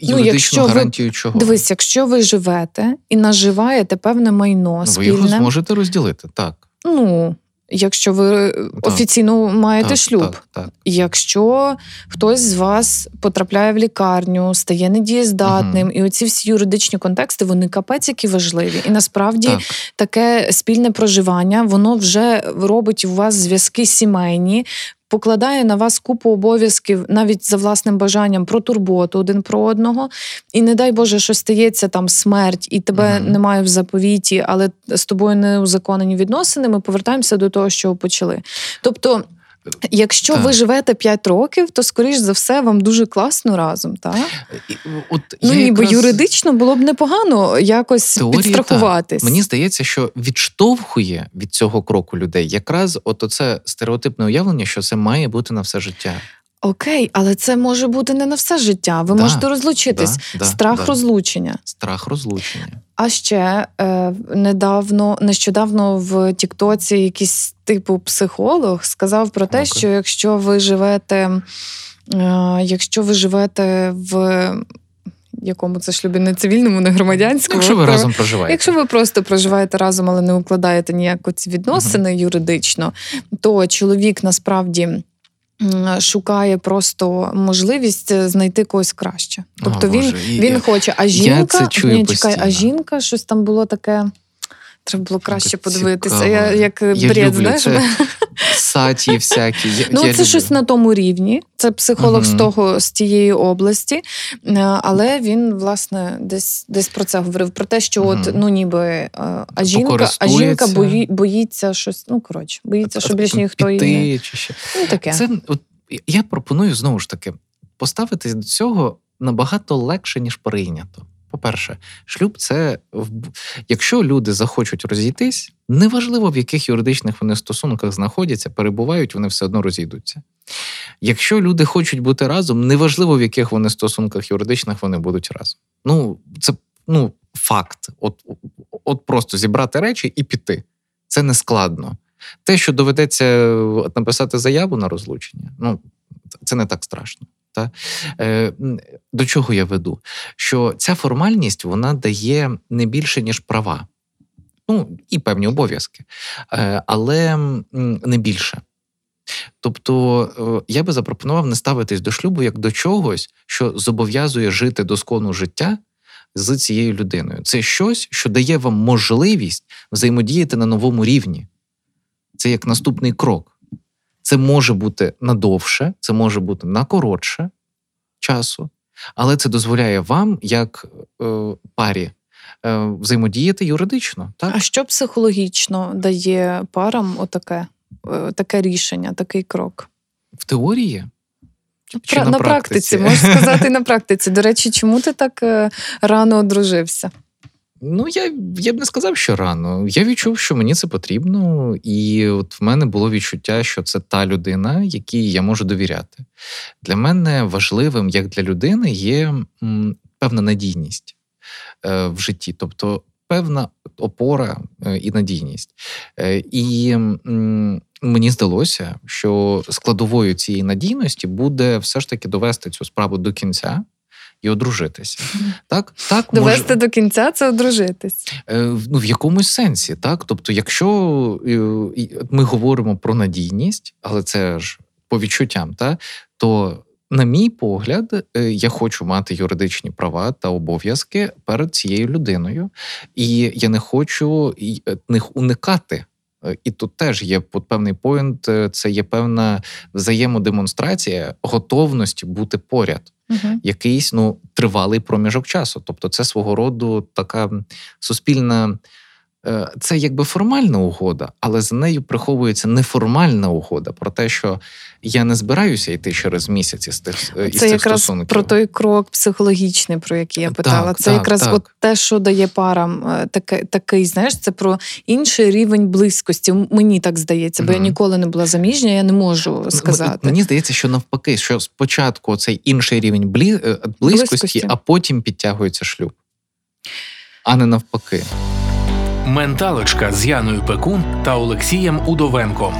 Юридичну якщо ви- гарантію чого? Дивись, якщо ви живете і наживаєте певне майно Ну, ви його зможете розділити, так. ну якщо ви офіційно маєте так, шлюб. Так, так. Якщо хтось з вас потрапляє в лікарню, стає недієздатним, і оці всі юридичні контексти вони капець які важливі. І насправді так. таке спільне проживання, воно вже робить у вас зв'язки сімейні. Покладає на вас купу обов'язків навіть за власним бажанням про турботу один про одного. І не дай Боже, що стається там смерть, і тебе Мгм. немає в заповіті, але з тобою не узаконені відносини. Ми повертаємося до того, що почали. Тобто, якщо Так. ви живете 5 років, то скоріш за все вам дуже класно разом, так? От Ну ніби якраз- юридично було б непогано якось Теорії, підстрахуватись. Мені здається, що відштовхує від цього кроку людей якраз от оце стереотипне уявлення, що це має бути на все життя. Окей, але це може бути не на все життя. Ви Да, можете розлучитись. Да, да, Страх да. розлучення. Страх розлучення. А ще е, недавно, нещодавно в Тіктоці якийсь типу психолог сказав про те, Ну-ка. що якщо ви живете, е, якщо ви живете в якому це шлюбі не цивільному, не громадянському, Якщо ви то- разом проживаєте. Якщо ви просто проживаєте разом, але не укладаєте ніяко ці відносини юридично, то чоловік насправді. Шукає просто можливість е, знайти когось краще. Тобто О, він, Боже, він хоче, а жінка це чую ні, чекай, а жінка щось там було таке. Треба було краще Як подивитися. цікаво. Я, як Я бред, люблю знаєш? це. Саті всякі. Я, Ну, я це люблю. щось на тому рівні. Це психолог з того з тієї області. Е, Але він власне десь десь про це говорив: про те, що от ну ніби е, а жінка, а жінка бої, боїться щось. Ну коротше, боїться, що більш ніхто її не чи ще. ну, таке. Це от я пропоную знову ж таки поставитись до цього набагато легше, ніж прийнято. По-перше, шлюб це якщо люди захочуть розійтись, неважливо в яких юридичних вони стосунках знаходяться, перебувають, вони все одно розійдуться. Якщо люди хочуть бути разом, неважливо в яких вони стосунках юридичних вони будуть разом. Ну, це ну, факт. От, от просто зібрати речі і піти. Це не складно. Те, що доведеться е, написати заяву на розлучення, ну це не так страшно. Та? Е, до чого я веду? Що ця формальність вона дає не більше, ніж права, ну і певні обов'язки, е, але не більше. Тобто е, я би запропонував не ставитись до шлюбу як до чогось, що зобов'язує жити доскону життя з цією людиною. Це щось, що дає вам можливість взаємодіяти на новому рівні. Це як наступний крок. Це може бути надовше, це може бути на коротше часу, але це дозволяє вам, як е, парі, е, взаємодіяти юридично. Так? А що психологічно дає парам отаке, е, таке рішення, такий крок? В теорії. Чи Пра- на практиці, можеш сказати, і на практиці. До речі, чому ти так е, рано одружився? Ну, я, я б не сказав, що рано. Я відчув, що мені це потрібно, і от в мене було відчуття, що це та людина, якій я можу довіряти. Для мене важливим, як для людини, є певна надійність е, в житті, тобто певна опора е, і надійність. Е, і мені здалося, що складовою цієї надійності буде все ж таки довести цю справу до кінця. І одружитися. Так, так Довести може, до кінця це одружитись. Е, ну, в якомусь сенсі, так. Тобто, якщо е, ми говоримо про надійність, але це ж по відчуттям, так, то, на мій погляд, е, я хочу мати юридичні права та обов'язки перед цією людиною, і я не хочу е, них уникати. І тут теж є певний поінт, це є певна взаємодемонстрація готовності бути поряд Угу. якийсь ну тривалий проміжок часу. Тобто, це свого роду така суспільна це якби формальна угода, але за нею приховується неформальна угода про те, що я не збираюся йти через місяць із тих е, із Це цих якраз стосунків. про той крок психологічний, про який я Так, питала. це так, якраз так. от те, що дає парам е, таке, такий, знаєш, це про інший рівень близькості. Мені так здається, бо я ніколи не була заміжня, я не можу сказати. Мені здається, що навпаки, що спочатку цей інший рівень е, близькості, Близькості. а потім підтягується шлюб, а не навпаки. Менталочка з Яною Пекун та Олексієм Удовенком.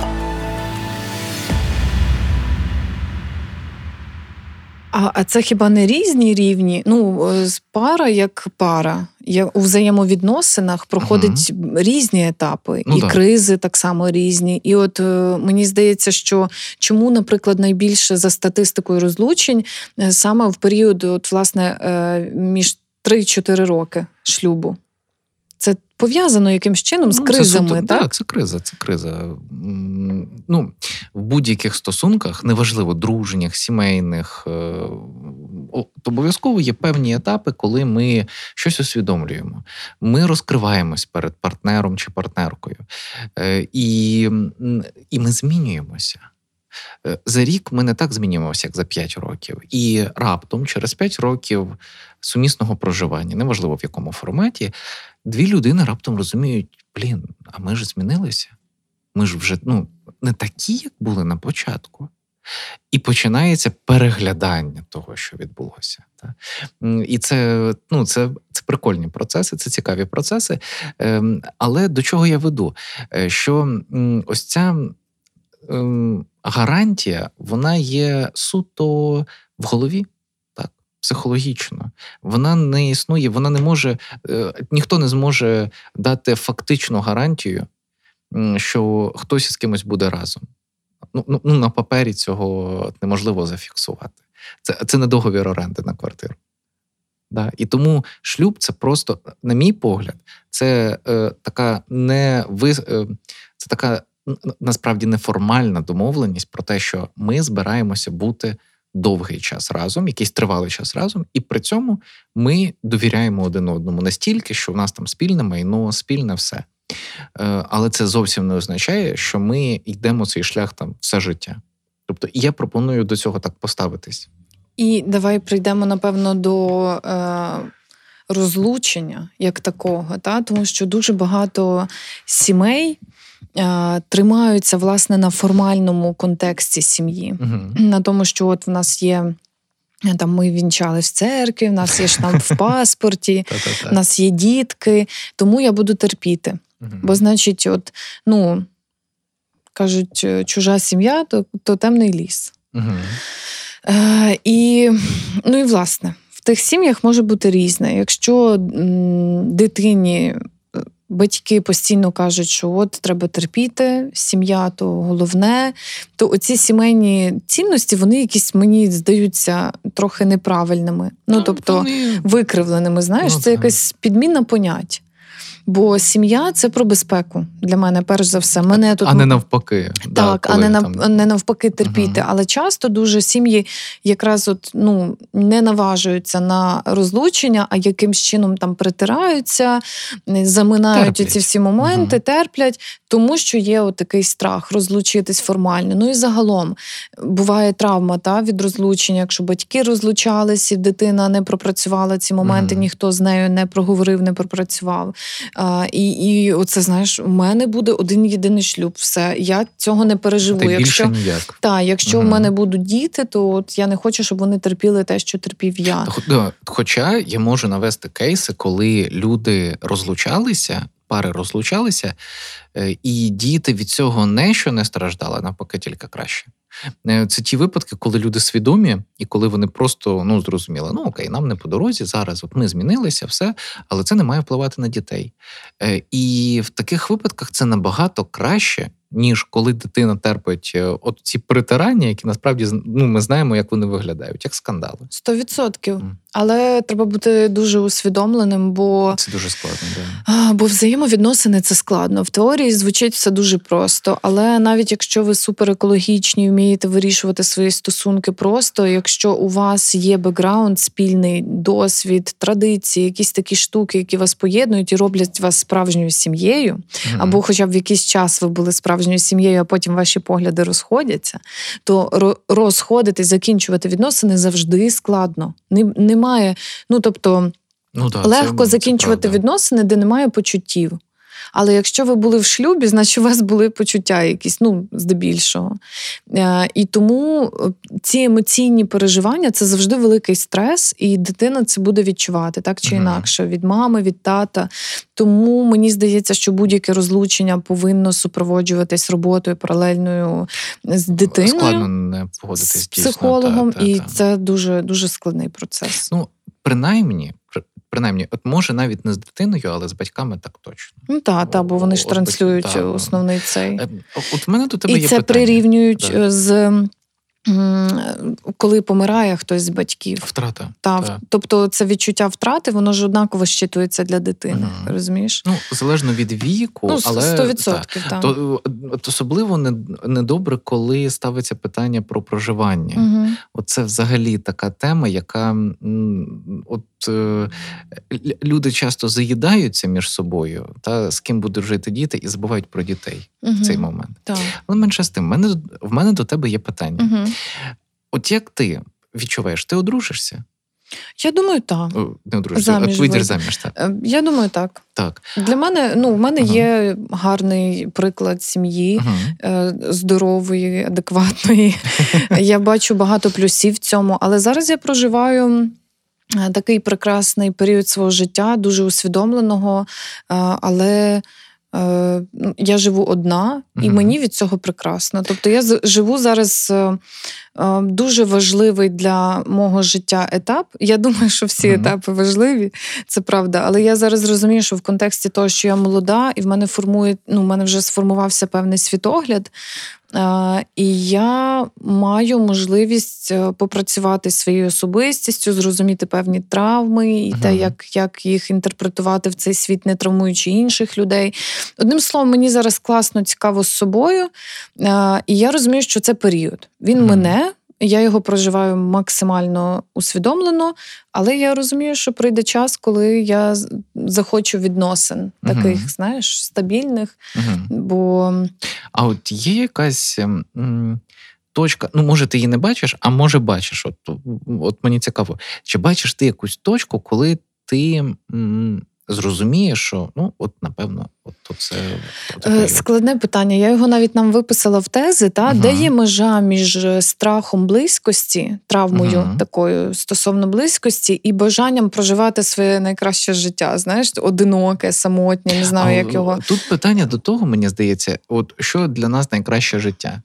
А, а це хіба не різні рівні? Ну, пара як пара. Я у взаємовідносинах проходить різні етапи, Ну і да. кризи так само різні. І от е, мені здається, що чому, наприклад, найбільше за статистикою розлучень е, саме в період, от, власне, е, між 3-4 роки шлюбу. Це пов'язано якимсь чином з Ну, це кризами, суто- так? Так, це криза, це криза. Ну, в будь-яких стосунках, неважливо, дружніх, сімейних, е, то обов'язково є певні етапи, коли ми щось усвідомлюємо. Ми розкриваємось перед партнером чи партнеркою. Е, І, і ми змінюємося. Е, За рік ми не так змінюємося, як за 5 років. І раптом, через 5 років сумісного проживання, неважливо в якому форматі, дві людини раптом розуміють: блін, а ми ж змінилися. Ми ж вже ну, не такі, як були на початку. І починається переглядання того, що відбулося. Та? І це, ну, це, це прикольні процеси, це цікаві процеси. Ем, Але до чого я веду? Е, Що ось ця ем, гарантія, вона є суто в голові, так, психологічно. Вона не існує, вона не може, е, ніхто не зможе дати фактичну гарантію, що хтось із кимось буде разом. Ну, ну, ну, на папері цього неможливо зафіксувати. Це, це не договір оренди на квартиру. Да? І тому шлюб це просто, на мій погляд, це е, така не ви, е, це така насправді неформальна домовленість про те, що ми збираємося бути довгий час разом, якийсь тривалий час разом, і при цьому ми довіряємо один одному настільки, що в нас там спільне майно, спільне все. Е, Але це зовсім не означає, що ми йдемо цей шлях там все життя. Тобто, я пропоную до цього так поставитись. І давай прийдемо, напевно, до е, розлучення як такого, та? тому що дуже багато сімей тримаються власне на формальному контексті сім'ї, Угу. на тому, що от в нас є. е, Там ми вінчались в церкві, в нас є штамп в паспорті, в нас є дітки, тому я буду терпіти. Бо, значить, от, ну, кажуть, е, чужа сім'я то, то темний ліс. Е, і, ну і власне, в тих сім'ях може бути різне. Якщо м, дитині е, батьки постійно кажуть, що от треба терпіти, сім'я то головне, то оці сімейні цінності, вони якісь мені здаються трохи неправильними. Ну, тобто, викривленими, знаєш, Ну, це якась підміна понять. Бо сім'я це про безпеку для мене, перш за все. Мене тут а не навпаки. да, так, а не нав... там- не навпаки терпіти. Мгм. Але часто дуже сім'ї якраз от ну не наважуються на розлучення, а якимсь чином там притираються, заминають Терплять. ці всі моменти, Мгм. терплять, тому що є от такий страх розлучитись формально. Ну і загалом буває травма та від розлучення, якщо батьки розлучались, і дитина не пропрацювала ці моменти, Мгм. ніхто з нею не проговорив, не пропрацював. А, і, і оце знаєш, у мене буде один єдиний шлюб. Все, я цього не переживу. Й Якщо ніяк. та, якщо в Мгм. мене будуть діти, то от я не хочу, щоб вони терпіли те, що терпів я. Хоча я можу навести кейси, коли люди розлучалися, пари розлучалися, е, і діти від цього не що не страждали, навпаки, тільки краще. Е, Це ті випадки, коли люди свідомі, і коли вони просто ну зрозуміли, ну окей, нам не по дорозі зараз. От ми змінилися, все, але це не має впливати на дітей. Е, І в таких випадках це набагато краще, ніж коли дитина терпить е, от ці притирання, які насправді ну, ми знаємо, як вони виглядають, як скандали. Сто відсотків. Але треба бути дуже усвідомленим, бо Це дуже складно. Да. Бо взаємовідносини це складно. В теорії звучить все дуже просто, але навіть якщо ви суперекологічні, вмієте вирішувати свої стосунки просто, якщо у вас є бекграунд, спільний досвід, традиції, якісь такі штуки, які вас поєднують і роблять вас справжньою сім'єю, Мгм. або хоча б в якийсь час ви були справжньою сім'єю, а потім ваші погляди розходяться, то ро- розходити, закінчувати відносини завжди складно. Не- Немає, ну тобто ну, да, легко це, закінчувати це відносини, де немає почуттів. Але якщо ви були в шлюбі, значить у вас були почуття якісь, ну, здебільшого. Е, І тому е, ці емоційні переживання це завжди великий стрес, і дитина це буде відчувати так чи інакше від мами, від тата. Тому мені здається, що будь-яке розлучення повинно супроводжуватись роботою паралельною з дитиною. Складно не погодитись з дійсно, психологом, та, та, і це дуже дуже складний процес. Ну, принаймні, при- принаймні, от може навіть не з дитиною, але з батьками так точно. Ну так, та, бо вони ж транслюють та, ну. основний цей. Е, От мене до тебе І є це питання. прирівнюють Да. е, з коли помирає хтось з батьків. Втрата. Та, та. Тобто це відчуття втрати, воно ж однаково щитується для дитини. Мгм. Розумієш? Ну, залежно від віку, Ну, але 100%. та, то особливо не, недобре, коли ставиться питання про проживання. Угу. Оце взагалі така тема, яка от е, люди часто заїдаються між собою, та з ким будуть жити діти, і забувають про дітей в цей момент. Але менше з тим, в мене, в мене до тебе є питання. От як ти відчуваєш, ти одружишся? Я думаю, так. Не одружишся, Заміж вийдеш заміж, так. Е, Я думаю, так. Так. Для мене, ну, в мене Ага. є гарний приклад сім'ї. Угу. е, здорової, адекватної. Я бачу багато плюсів в цьому, але зараз я проживаю. е, Такий прекрасний період свого життя, дуже усвідомленого, але я живу одна, і Мгм. мені від цього прекрасно. Тобто я живу зараз е, е, дуже важливий для мого життя етап. Я думаю, що всі Мгм. етапи важливі, це правда. Але я зараз розумію, що в контексті того, що я молода, і в мене формує, ну, в мене вже сформувався певний світогляд. Е, і я маю можливість е, попрацювати своєю особистістю, зрозуміти певні травми і те, як, як їх інтерпретувати в цей світ, не травмуючи інших людей. Одним словом, мені зараз класно цікаво з собою, е, і я розумію, що це період. Він ага. мене. Я його проживаю максимально усвідомлено, але я розумію, що прийде час, коли я захочу відносин таких, знаєш, стабільних. Угу. Бо А от є якась точка, ну може ти її не бачиш, а може бачиш. От, от мені цікаво, чи бачиш ти якусь точку, коли ти м, зрозумієш, що ну, от напевно, от, от це от Е. Складне питання. Я його навіть нам виписала в тези, та Мгм. де є межа між е, страхом близькості, травмою Мгм. такою стосовно близькості, і бажанням проживати своє найкраще життя. Знаєш, одиноке, самотнє, не знаю, А, як його. Тут питання до того, мені здається, от що для нас найкраще життя?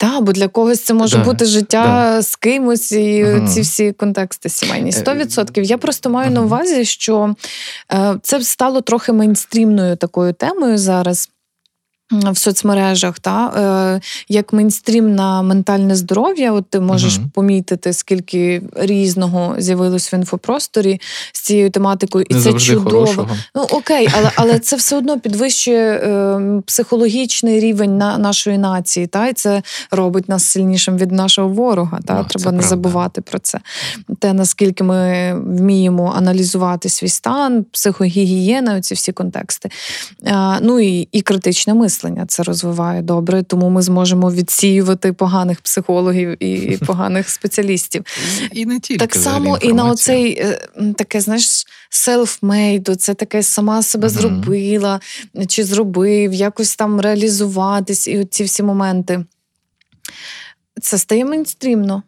Та, бо для когось це може Да, бути життя з кимось, і ага. ці всі контексти сімейні. сто 100%. Я просто маю на увазі, що е, це стало трохи мейнстрімною такою темою зараз. В соцмережах, та е, як мейнстрім на ментальне здоров'я, от ти можеш Мгм. помітити, скільки різного з'явилось в інфопросторі з цією тематикою, і Не це чудово. хорошого. Ну окей, але, але це все одно підвищує е, психологічний рівень на нашої нації, та і це робить нас сильнішим від нашого ворога. Та Ну, треба не правда. забувати про це. Те, наскільки ми вміємо аналізувати свій стан, психогігієна, ці всі контексти. Е, ну і, і критичне мислення це розвиває добре, тому ми зможемо відсіювати поганих психологів і поганих спеціалістів. І не тільки Так само і на оцей е, таке, знаєш, self-made, це таке сама себе зробила чи зробив, якось там реалізуватись, і ці всі моменти. Це стає мейнстрімно.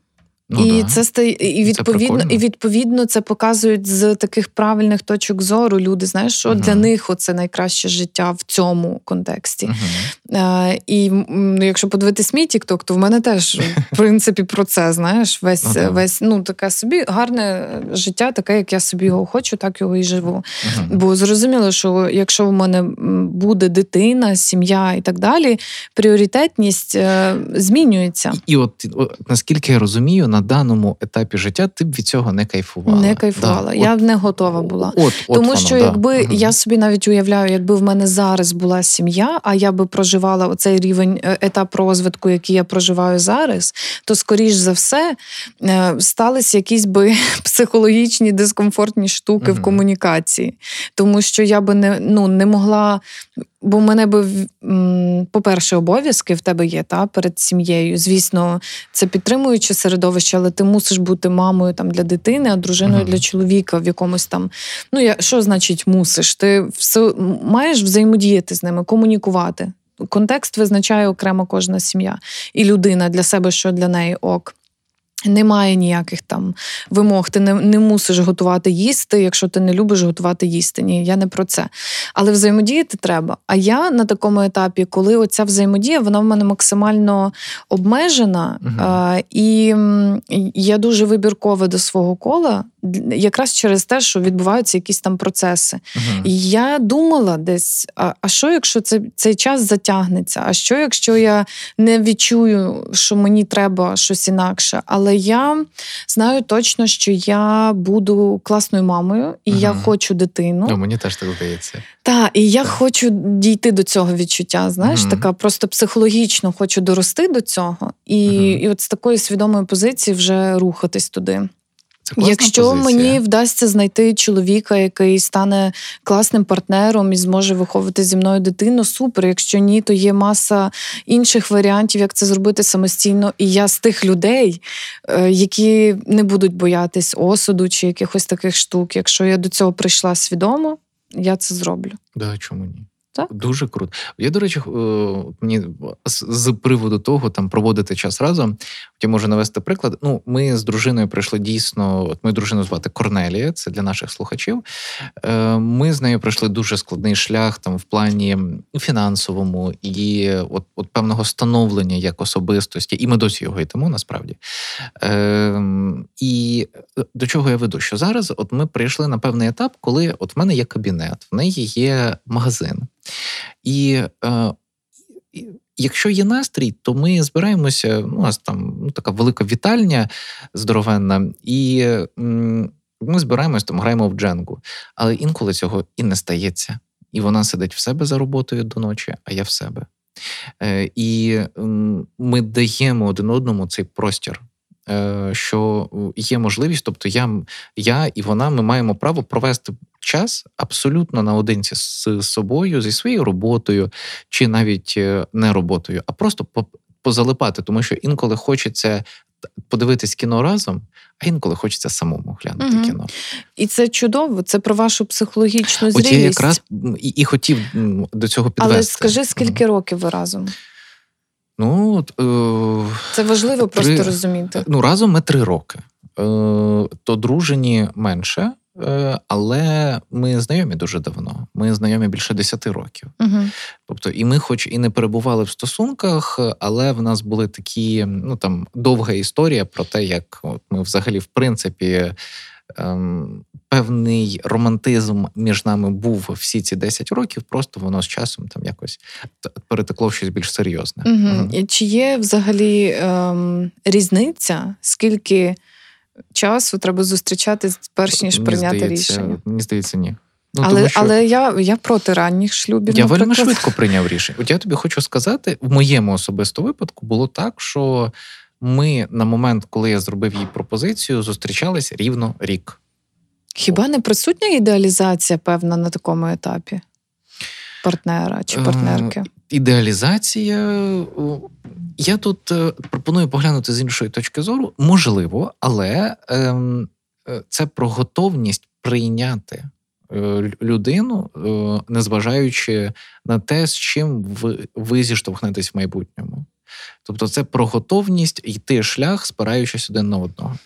Ну, і да. це стає і відповідно, прикольно. і відповідно це показують з таких правильних точок зору. Люди знаєш, що Мгм. для них оце найкраще життя в цьому контексті. Мгм. Е, і ну, якщо подивитись мій TikTok, то в мене теж в принципі про це знаєш, весь Ага. весь ну таке собі гарне життя, таке, як я собі його хочу, так його і живу. Мгм. Бо зрозуміло, що якщо в мене буде дитина, сім'я і так далі, пріоритетність е, змінюється. І от, от наскільки я розумію, на даному етапі життя ти б від цього не кайфувала. Не кайфувала. Да, я от- б не готова була. От, от Тому воно, що да. якби Мгм. я собі навіть уявляю, якби в мене зараз була сім'я, а я би проживала оцей рівень е, етап розвитку, який я проживаю зараз, то скоріш за все е, сталися якісь би психологічні дискомфортні штуки в комунікації. Тому що я би не, ну, не могла. Бо в мене би, по-перше, обов'язки в тебе є та, перед сім'єю. Звісно, це підтримуюче середовище, але ти мусиш бути мамою там для дитини, а дружиною Мгм. для чоловіка в якомусь там. Ну, я, що значить мусиш? Ти все маєш взаємодіяти з ними, комунікувати. Контекст визначає окремо кожна сім'я і людина для себе, що для неї ок. Немає ніяких там вимог. Ти не, не мусиш готувати їсти, якщо ти не любиш готувати їсти. Ні, я не про це. Але взаємодіяти треба. А я на такому етапі, коли оця взаємодія, вона в мене максимально обмежена, Мгм. а, і я дуже вибіркова до свого кола, якраз через те, що відбуваються якісь там процеси. Мгм. І я думала десь: а, а що, якщо це, цей час затягнеться? А що, якщо я не відчую, що мені треба щось інакше? Але я знаю точно, що я буду класною мамою, і я хочу дитину. Ну, мені теж так здається. Так, і я хочу дійти до цього відчуття. Знаєш, угу. така просто психологічно хочу дорости до цього, і, і от з такої свідомої позиції вже рухатись туди. Це класна Якщо позиція. мені вдасться знайти чоловіка, який стане класним партнером і зможе виховувати зі мною дитину, супер. Якщо ні, то є маса інших варіантів, як це зробити самостійно. І я з тих людей, е, які не будуть боятись осуду чи якихось таких штук. Якщо я до цього прийшла свідомо, я це зроблю. Да, чому ні? Так. Дуже круто. Я, до речі, е, мені з, приводу того, там проводити час разом. Я можу навести приклад. Ну, ми з дружиною прийшли дійсно. От мою дружину звати Корнелія, це для наших слухачів. Е, Ми з нею пройшли дуже складний шлях там в плані фінансовому і от, от певного становлення як особистості, і ми досі його йдемо насправді. Е, І до чого я веду? Що зараз от ми прийшли на певний етап, коли от в мене є кабінет, в неї є магазин. І е, якщо є настрій, то ми збираємося. Ну, у нас там ну, така велика вітальня здоровенна, і м, ми збираємось там, граємо в дженгу. Але інколи цього і не стається. І вона сидить в себе за роботою до ночі, а я в себе. Е, і ми даємо один одному цей простір. е, Що є можливість, тобто я, я і вона, ми маємо право провести час абсолютно наодинці з собою, зі своєю роботою, чи навіть е, не роботою, а просто позалипати, тому що інколи хочеться подивитись кіно разом, а інколи хочеться самому глянути Мгм. кіно. І це чудово. Це про вашу психологічну От я якраз і, і хотів до цього підвести. Але скажи, скільки років ви разом? Ну, е, Це важливо Три- просто розуміти. ну, разом ми три роки. Е, то дружині менше, але ми знайомі дуже давно. Ми знайомі більше 10 років. Угу. Тобто, і ми, хоч і не перебували в стосунках, але в нас були такі, ну там довга історія про те, як от ми взагалі, в принципі, ем, певний романтизм між нами був всі ці 10 років, просто воно з часом там якось перетекло в щось більш серйозне. Угу. І чи є взагалі ем, різниця, скільки часу треба зустрічатись, перш ніж Мені прийняти здається, рішення? Мені здається, ні. Ну, але тому що але я, я проти ранніх шлюбів. я вельми швидко прийняв рішення. От я тобі хочу сказати, в моєму особистому випадку було так, що ми на момент, коли я зробив їй пропозицію, зустрічались рівно рік. Хіба не присутня ідеалізація певна на такому етапі партнера чи Е, партнерки? Ідеалізація. Я тут е, пропоную поглянути з іншої точки зору. Можливо, але ем, е, це про готовність прийняти е, людину, е, незважаючи на те, з чим ви зіштовхнетесь в майбутньому. Тобто, це про готовність йти шлях, спираючись один на одного.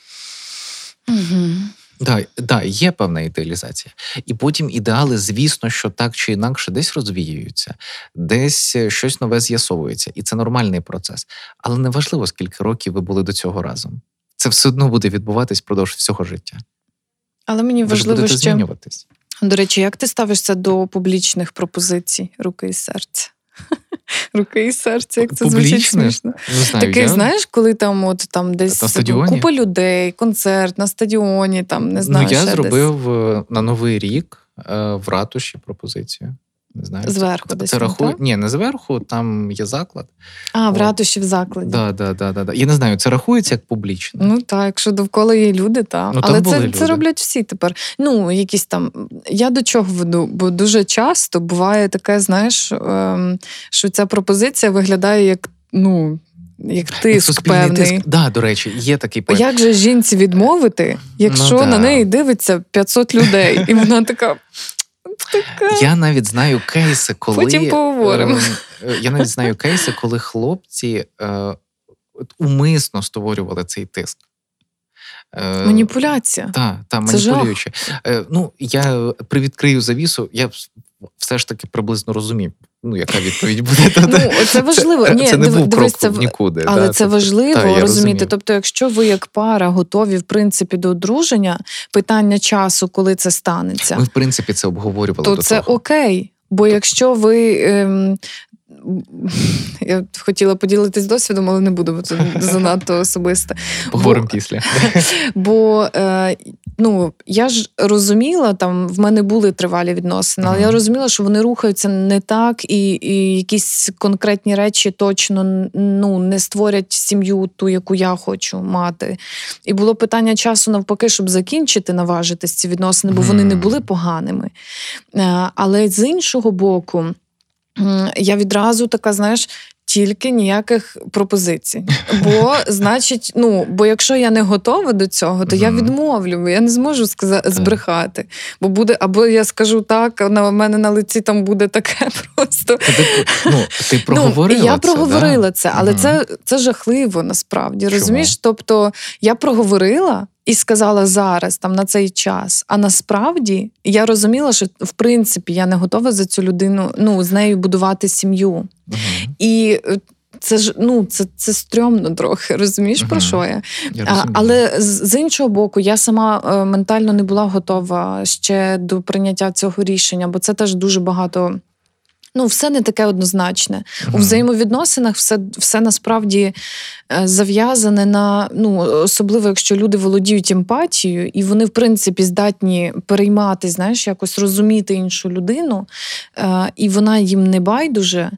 Угу. Да, да, є певна ідеалізація. І потім ідеали, звісно, що так чи інакше десь розвіюються, десь е, щось нове з'ясовується, і це нормальний процес. Але не важливо, скільки років ви були до цього разом. Це все одно буде відбуватись впродовж всього життя. Але мені Ви важливо ще змінюватись. до речі, як ти ставишся до публічних пропозицій руки і серця? Руки і серце, як це звучить смішно. Не знаю, Такий, я... знаєш, коли там от там десь На стадіоні? купа людей, концерт на стадіоні, там не знаю. ну, я ще зробив десь. на Новий рік е, в ратуші пропозицію. Не знаю. зверху Це, десь. це рахує. Ні, не зверху, там є заклад. А, в ратуші в закладі. Да, да, да, да, да. Я не знаю, це рахується як публічно. Ну так, якщо довкола є люди, так. Ну, Але це, люди. це роблять всі тепер. Ну, якісь там. Я до чого веду? Бо дуже часто буває таке, знаєш, ем, що ця пропозиція виглядає як, ну, як тиск суспільний певний. тиск. Да, до речі, є такий певний. Як же жінці відмовити, якщо Ну, да. на неї дивиться 500 людей, і вона така. Така. Я навіть знаю кейси, коли Потім поговоримо. е, е, Я навіть знаю кейси, коли хлопці е, умисно створювали цей тиск. Е, Маніпуляція. Так, та, Це жах. Е, ну, я привідкрию завісу, я все ж таки приблизно розумів, ну, яка відповідь буде. Ну, це важливо. Це, Ні, це не був дивись, крок це в- нікуди. Але да, це важливо та, розуміти. Тобто, якщо ви як пара готові, в принципі, до одруження, питання часу, коли це станеться, Ми, в принципі, це обговорювали то до це того. окей. Бо якщо ви. Ем, я хотіла поділитись досвідом, але не буду, бо це занадто особисте. Поговоримо після. Бо е, ну, я ж розуміла, там в мене були тривалі відносини, але я розуміла, що вони рухаються не так, і, і якісь конкретні речі точно ну, не створять сім'ю, ту, яку я хочу мати. І було питання часу навпаки, щоб закінчити, наважитись ці відносини, бо вони не були поганими. Е, але з іншого боку, я відразу така, знаєш. Тільки ніяких пропозицій. Бо, значить, ну, бо якщо я не готова до цього, то я відмовлю, бо я не зможу сказати збрехати. Бо буде, або я скажу так, на мене на лиці там буде таке просто. Ти, ну, ти проговорила ну, я це, проговорила да? це, але Мгм. це, це жахливо насправді. Чому? Розумієш? Тобто я проговорила і сказала зараз, там на цей час. А насправді я розуміла, що в принципі я не готова за цю людину ну, з нею будувати сім'ю. Мгм. І е, це ж ну це, це стрьомно трохи. Розумієш про що я? Я А, але з, з іншого боку, я сама е, ментально не була готова ще до прийняття цього рішення, бо це теж дуже багато. Ну, все не таке однозначне. У взаємовідносинах все, все насправді е, зав'язане на ну, особливо, якщо люди володіють емпатією, і вони, в принципі, здатні переймати, знаєш, якось розуміти іншу людину, е, і вона їм не байдуже.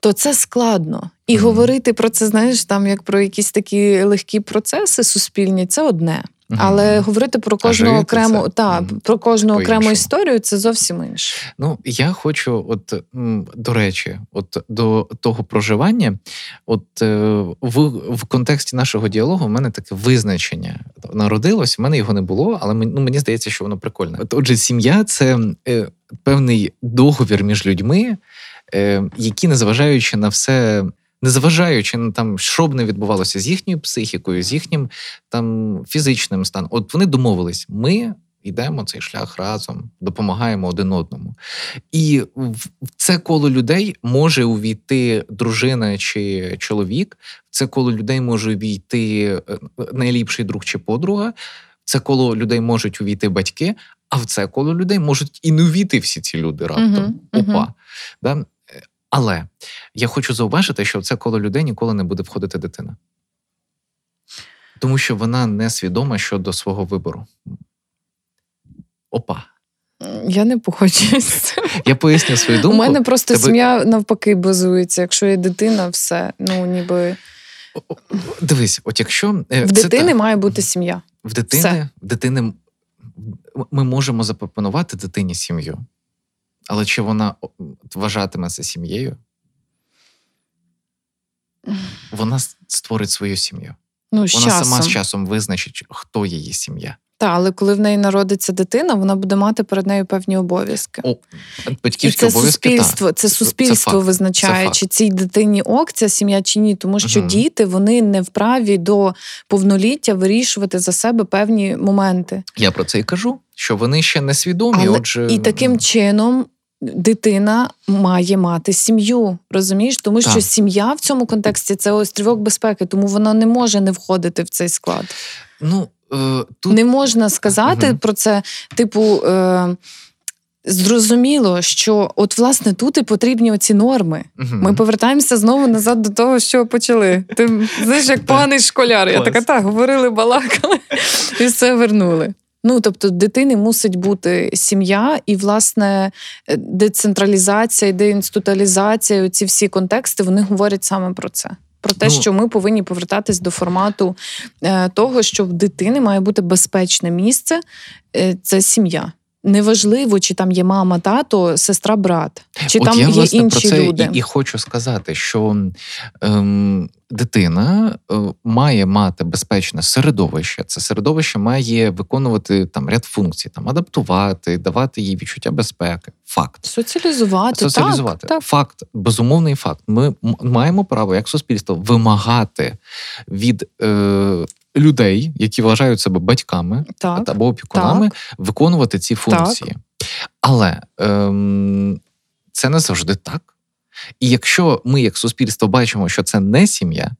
То це складно. І Мгм. говорити про це, знаєш, там як про якісь такі легкі процеси суспільні, це одне. Але говорити про кожну жити окрему, це, та, мгм, про кожну окрему по-іншому. історію це зовсім інше. Ну, я хочу, от до речі, от до того проживання, от е, в, в контексті нашого діалогу в мене таке визначення народилось. В мене його не було, але мені, ну, мені здається, що воно прикольне. От, отже, сім'я це е, певний договір між людьми, е, які, незважаючи на все. Незважаючи на там, що б не відбувалося з їхньою психікою, з їхнім там фізичним станом, от вони домовились, ми йдемо цей шлях разом, допомагаємо один одному. І в це коло людей може увійти дружина чи чоловік, в це коло людей може увійти е, найліпший друг чи подруга, в це коло людей можуть увійти батьки, а в це коло людей можуть і не увійти всі ці люди раптом. Мгм. Опа. Да? Але я хочу зауважити, що в це коло людей ніколи не буде входити дитина. Тому що вона не свідома щодо свого вибору. Опа. Я не погоджуюсь. Я поясню свою думку. У мене просто Тебе- сім'я навпаки базується. Якщо є дитина, все ну ніби Дивись, от якщо е, в це дитини так. має бути сім'я. в дитини, в дитини ми можемо запропонувати дитині сім'ю, але чи вона о, вважатиме це сім'єю? Вона створить свою сім'ю. Ну з Вона часом. сама з часом визначить, хто її сім'я. Та, але коли в неї народиться дитина, вона буде мати перед нею певні обов'язки. О, І батьківські це обов'язки суспільство, так. це суспільство факт, визначає, це чи цій дитині ок, ця сім'я чи ні. Тому що Мгм. діти вони не вправі до повноліття вирішувати за себе певні моменти. Я про це і кажу, що вони ще не свідомі. Але отже, І таким чином дитина має мати сім'ю, розумієш? Тому що Так. сім'я в цьому контексті це острівок безпеки, тому вона не може не входити в цей склад. ну, е, тут Не можна сказати Мгм. про це, типу. Е, зрозуміло, що от власне тут і потрібні оці норми. Мгм. Ми повертаємося знову назад до того, що почали. Ти знаєш, як поганий школяр. Я така, так, говорили, балакали і все вернули. Ну, тобто, дитини мусить бути сім'я, і, власне, е, децентралізація, деінституалізація, ці всі контексти, вони говорять саме про це. Про те, Ну, що ми повинні повертатись до формату е, того, що в дитини має бути безпечне місце, е, це сім'я. Неважливо, чи там є мама, тато, сестра, брат, чи От там я, є власне, інші про це люди. І, і хочу сказати, що ем, дитина е, має мати безпечне середовище. Це середовище має виконувати там ряд функцій, там адаптувати, давати їй відчуття безпеки. Факт. Соціалізувати, Соціалізувати Так, так. факт, безумовний факт. Ми маємо право як суспільство вимагати від е, людей, які вважають себе батьками так. або опікунами, виконувати ці функції. Але ем, це не завжди так. І якщо ми, як суспільство, бачимо, що це не сім'я,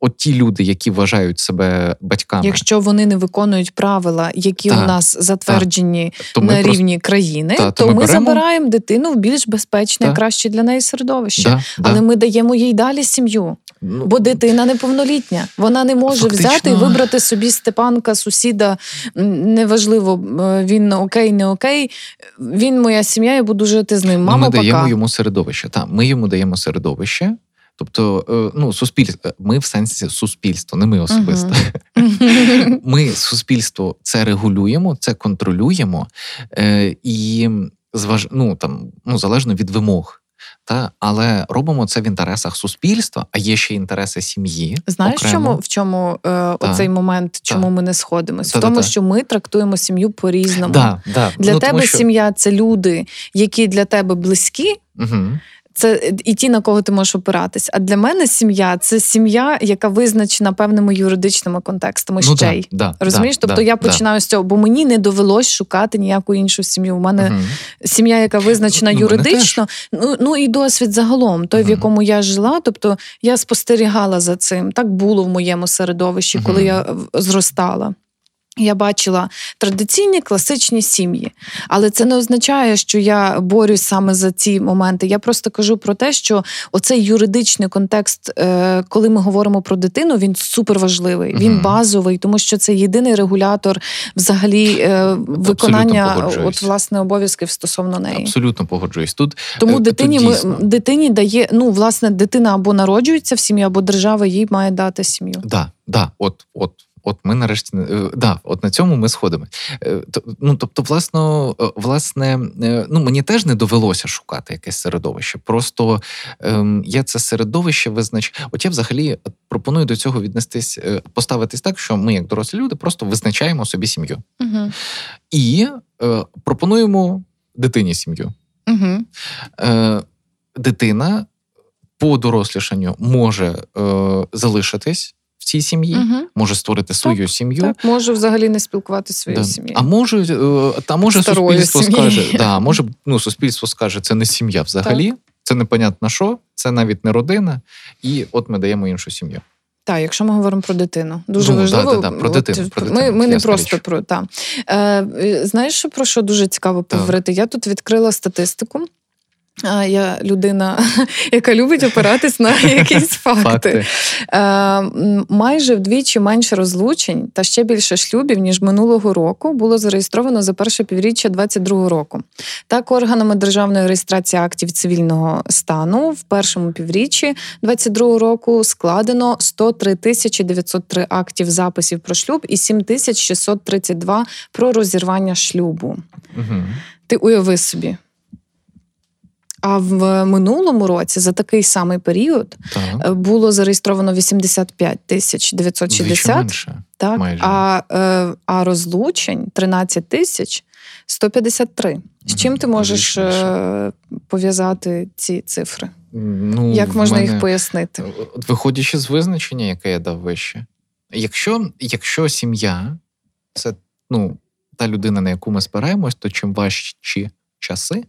от ті люди, які вважають себе батьками, Якщо вони не виконують правила, які Так, у нас затверджені ми на просто рівні країни, Та, то то ми ми, беремо- забираємо дитину в більш безпечне, Так. краще для неї середовище. Але ми даємо їй далі сім'ю, Ну, бо дитина неповнолітня. Вона не може Фактично- взяти і вибрати собі Степанка, сусіда. Неважливо, е, він окей, не окей. Він моя сім'я, я буду жити з ним. Ну, Мама, ми даємо пока. йому середовище. Та, ми йому даємо середовище. Тобто, е, ну, суспільство, ми в сенсі суспільство, не ми особисто. Ми суспільство це регулюємо, це контролюємо е, і зваж... ну, там, ну, залежно від вимог. Та, але робимо це в інтересах суспільства, а є ще інтереси сім'ї. Знаєш, окремо. чому, в чому е, оцей момент, чому ми не сходимось? В тому, Та-та-та. що ми трактуємо сім'ю по-різному. Да, да. Для ну, тебе що... сім'я це люди, які для тебе близькі. Угу. Це і ті, на кого ти можеш опиратись. А для мене сім'я це сім'я, яка визначена певними юридичними контекстами Ну, ще й. да, Розумієш? да, тобто да, я да. починаю з цього, бо мені не довелось шукати ніяку іншу сім'ю. У мене Мгм. сім'я, яка визначена Ну, юридично, ну, ну і досвід загалом, той, в якому я жила. Тобто я спостерігала за цим. Так було в моєму середовищі, коли Мгм. я зростала. Я бачила традиційні класичні сім'ї, але це не означає, що я борюсь саме за ці моменти. Я просто кажу про те, що оцей юридичний контекст, е, коли ми говоримо про дитину, він суперважливий, він базовий, тому що це єдиний регулятор взагалі е, виконання от власне обов'язків стосовно неї. Абсолютно погоджуюсь. Тут Тому Е, тут дитині ми дитині дає ну власне дитина або народжується в сім'ї, або держава їй має дати сім'ю. Да, да, от, от. От ми нарешті е, да, от на цьому ми сходимо. Е, то- Ну тобто, власно, е, власне, е, ну мені теж не довелося шукати якесь середовище. Просто ем, я це середовище визнач. От я взагалі пропоную до цього віднестись, е, поставитись так, що ми, як дорослі люди, просто визначаємо собі сім'ю Угу. і е, пропонуємо дитині сім'ю. Угу. Е, дитина по дорослішанню може е, залишитись в цій сім'ї, Угу. може створити свою сім'ю. Так, можу взагалі не спілкуватися своєю Да. сім'єю. А може, е, та може Старою суспільство сім'єю. скаже, да, може, ну, суспільство скаже, це не сім'я взагалі, це непонятно що, це навіть не родина, і от ми даємо іншу сім'ю. Так, якщо ми говоримо про дитину, дуже Ну, важливо. да-да-да, про от, дитину, про Ми, дитину, ми не просто річ. про та. Е, е, знаєш, про що дуже цікаво Так. поговорити? Я тут відкрила статистику. А, Я людина, яка любить опиратись на якісь факти. Факти. Майже вдвічі менше розлучень та ще більше шлюбів, ніж минулого року, було зареєстровано за перше півріччя 2022 року. Так, органами державної реєстрації актів цивільного стану в першому півріччі 2022 року складено 103 тисячі 903 актів записів про шлюб і 7 тисяч 632 про розірвання шлюбу. Угу. Ти уяви собі. А в минулому році за такий самий період Так. е, було зареєстровано 85 тисяч Вдвічі 960, менше. так, майже. а, е, а розлучень 13 тисяч 153. З чим ти можеш вдвічі е, пов'язати ці цифри? Ну, Як можна мене- їх пояснити? Виходячи з визначення, яке я дав вище, якщо, якщо сім'я це ну, та людина, на яку ми спираємось, то чим важчі часи,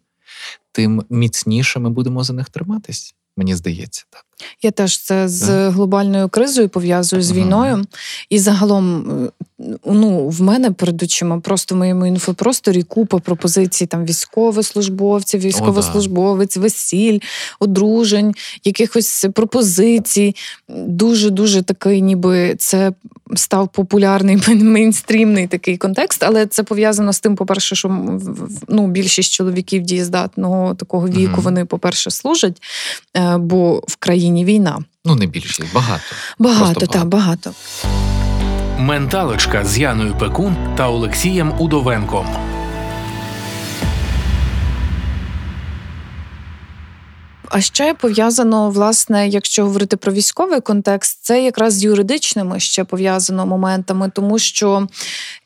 тим міцніше ми будемо за них триматись. Мені здається, так. Я теж це з глобальною кризою пов'язую з війною. І загалом, е, ну, в мене перед очима просто в моєму інфопросторі купа пропозицій там військовослужбовців, військовослужбовець, весіль, одружень, якихось пропозицій. Дуже дуже такий, ніби це став популярний мейнстрімний такий контекст, але це пов'язано з тим, по-перше, що ну, більшість чоловіків дієздатного такого віку вони, по-перше, служать, е, бо в країні війна. Ну, не більшість, багато. Багато, так, багато. Менталочка з Яною Пекун та Олексієм Удовенком. А ще пов'язано, власне, якщо говорити про військовий контекст, це якраз з юридичними ще пов'язано моментами, тому що.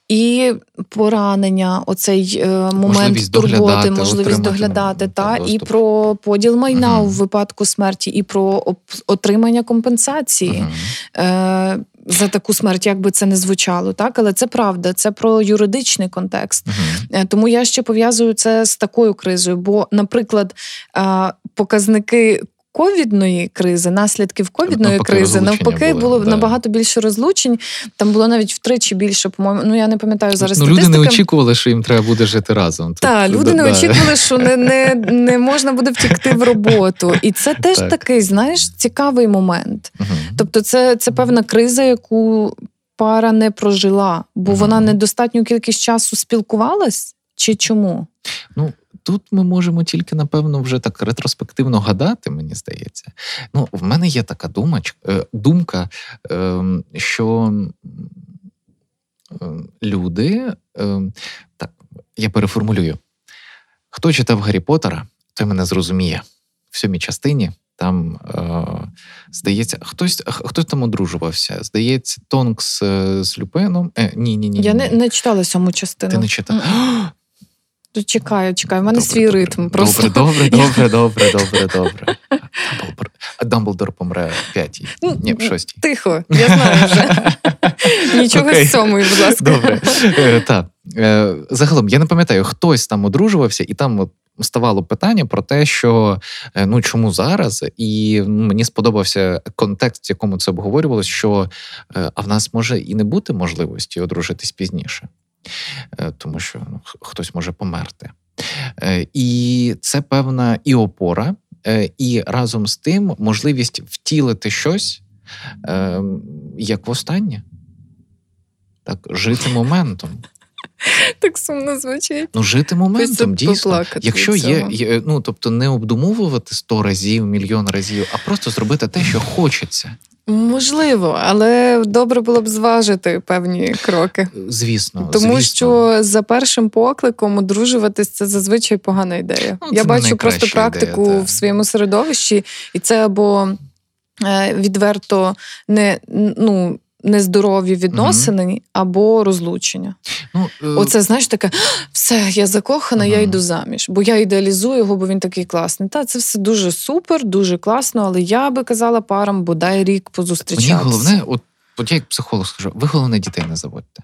І поранення, оцей е, момент Можливість турботи, доглядати, можливість доглядати, ну, та та, і про поділ майна Мгм. у випадку смерті, і про отримання компенсації. Мгм. Е, за таку смерть, як би це не звучало, так але це правда, це про юридичний контекст. Е, Тому я ще пов'язую це з такою кризою. Бо, наприклад, е, показники. Ковідної кризи, наслідків ковідної Навпаки, кризи, навпаки, були, було да. набагато більше розлучень. Там було навіть втричі більше, по-моєму. Ну я не пам'ятаю зараз. Ну, люди не очікували, що їм треба буде жити разом. Так, Тут, люди не да. очікували, що не, не, не можна буде втікти в роботу. І це теж Так. такий, знаєш, цікавий момент. Мгм. Тобто, це, це певна криза, яку пара не прожила, бо Мгм. вона недостатню кількість часу спілкувалась, чи чому? Ну, тут ми можемо тільки, напевно, вже так ретроспективно гадати, мені здається. Ну, в мене є така думач, е, думка, ем, що ем, люди, ем, так, я переформулюю. Хто читав Гаррі Поттера, той мене зрозуміє. В сьомій частині там, е, здається, хтось, хтось там одружувався. Здається, Тонкс е, з Люпеном. Е, ні, ні, ні. Я ні, не, не читала сьому частину. Ти не читав. Мгм. Чекаю, чекаю. У мене Добре, свій добре. ритм. Просто Добре, добре, добре, добре, добре, а Дамблдор помре в п'ятій. Ну, Ні, в шостій. тихо, я знаю вже. Нічого з сьомої, будь ласка. Добре. Е, Так. Е, Загалом, я не пам'ятаю, хтось там одружувався, і там от ставало питання про те, що е, ну чому зараз, і ну, мені сподобався контекст, в якому це обговорювалося, що а в нас може і не бути можливості одружитись пізніше, тому що ну, хтось може померти. Е, І це певна і опора, е, і разом з тим можливість втілити щось е, як востаннє. Так, жити моментом. Так сумно звучить. Ну, жити моментом, дійсно. Якщо є, є, ну тобто не обдумовувати сто разів, мільйон разів, а просто зробити те, що хочеться. Можливо, але добре було б зважити певні кроки. Звісно, Тому звісно. що за першим покликом одружуватись це зазвичай погана ідея. Ну, Я бачу просто практику ідея, в своєму середовищі, і це або е, відверто не, ну, нездорові відносини, або розлучення. ну, е, Оце знаєш таке, все, я закохана, я йду заміж, бо я ідеалізую його, бо він такий класний. Та це все дуже супер, дуже класно, але я би казала парам, бодай рік позустрічатися. Мені головне, от, от я як психолог скажу, ви головне дітей не заводьте.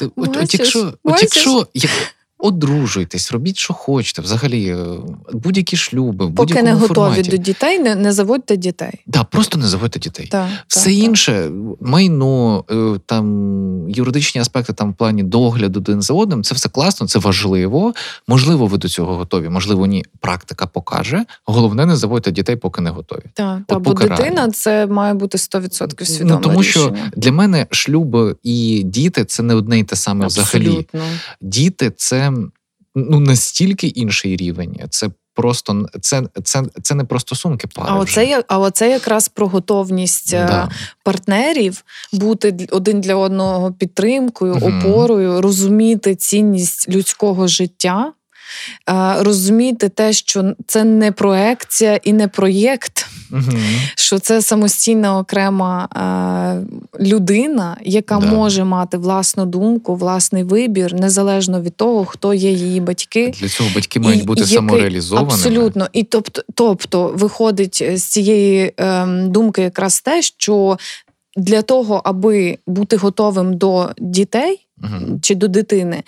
От, от, от, якщо, от якщо як, одружуйтесь, робіть, що хочете, взагалі, е, будь-які шлюби, Поки будь-якому не готові форматі. до дітей, не, не заводьте дітей. Да, просто не заводьте дітей. Так, Все так, інше, майно, е, там юридичні аспекти там в плані догляду один за одним, це все класно, це важливо. Можливо, ви до цього готові, можливо, ні. Практика покаже. Головне, не заводьте дітей, поки не готові. Так, та, бо дитина реально. це має бути 100% свідоме ну, тому що для мене шлюб і діти це не одне й те саме взагалі. Діти це ну настільки інший рівень. Це просто це, це, це не про стосунки пари. А оце, вже. а оце якраз про готовність е, Да. партнерів бути один для одного підтримкою, опорою, розуміти цінність людського життя, розуміти те, що це не проекція і не проєкт, Мгм. що це самостійна окрема е, людина, яка Да. може мати власну думку, власний вибір, незалежно від того, хто є її батьки. Для цього батьки мають бути який- самореалізованими. Абсолютно. І тобто, тобто виходить з цієї думки якраз те, що для того, аби бути готовим до дітей Мгм. чи до дитини,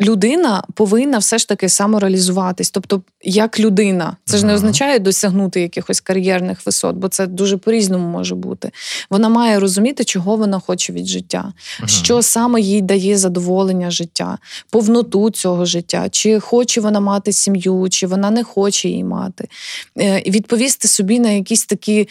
людина повинна все ж таки самореалізуватись. Тобто, як людина, це ж не означає досягнути якихось кар'єрних висот, бо це дуже по-різному може бути. Вона має розуміти, чого вона хоче від життя, що саме їй дає задоволення життя, повноту цього життя, чи хоче вона мати сім'ю, чи вона не хоче її мати. Е, І відповісти собі на якісь такі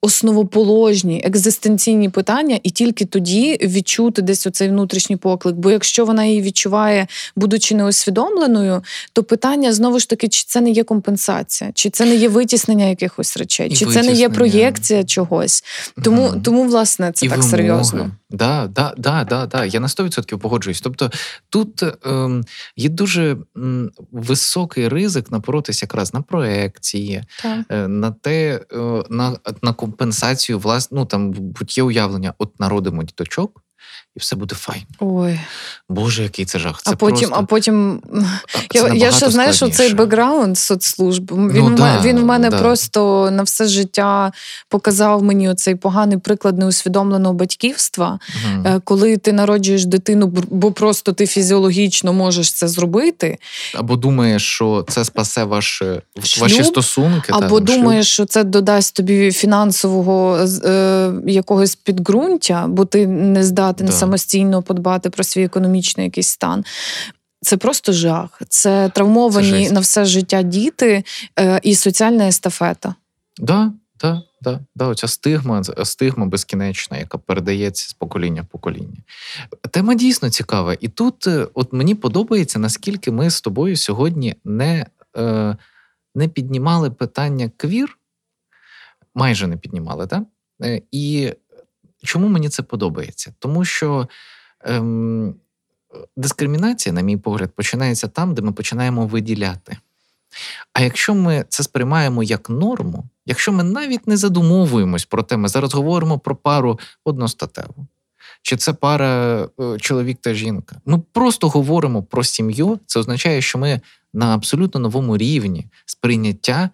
основоположні, екзистенційні питання, і тільки тоді відчути десь оцей внутрішній поклик. Бо якщо вона її відчуває, будучи неосвідомленою, то питання знову ж таки, чи це не є компенсація, чи це не є витіснення якихось речей, І чи це не є проєкція чогось. Тому, Мгм. тому власне, це і так вимоги. серйозно. Да, да, да, да, да. Я на 100% погоджуюсь. Тобто тут ем, є дуже м, високий ризик напоротися якраз на проекції, е, на те, е, на, на компенсацію влас, ну там будь-є уявлення, от народимо діточок. І все буде файн. Ой, Боже, який це жах. Це а потім, просто, а потім це я, я ще знаю, що цей бекграунд соцслужб. Він, Ну, да, він в мене да. просто на все життя показав мені оцей поганий приклад неусвідомленого батьківства. Е, Коли ти народжуєш дитину, бо просто ти фізіологічно можеш це зробити, Або думаєш, що це спасе ваш, е, Шлюб, ваші стосунки. та, або шлюб. думаєш, що це додасть тобі фінансового е, якогось підґрунтя, бо ти не здатен Да. Самостійно подбати про свій економічний якийсь стан. Це просто жах. Це травмовані Це на все життя діти е, і соціальна естафета. Да, да, да, да, оця стигма, стигма безкінечна, яка передається з покоління в покоління. Тема дійсно цікава. І тут е, от мені подобається, наскільки ми з тобою сьогодні не, е, не піднімали питання квір, майже не піднімали, так? Е, чому мені це подобається? Тому що. Ем, Дискримінація, на мій погляд, починається там, де ми починаємо виділяти. А якщо ми це сприймаємо як норму, якщо ми навіть не задумовуємось про те, ми зараз говоримо про пару одностатеву, чи це пара е, чоловік та жінка, ми просто говоримо про сім'ю, це означає, що ми на абсолютно новому рівні сприйняття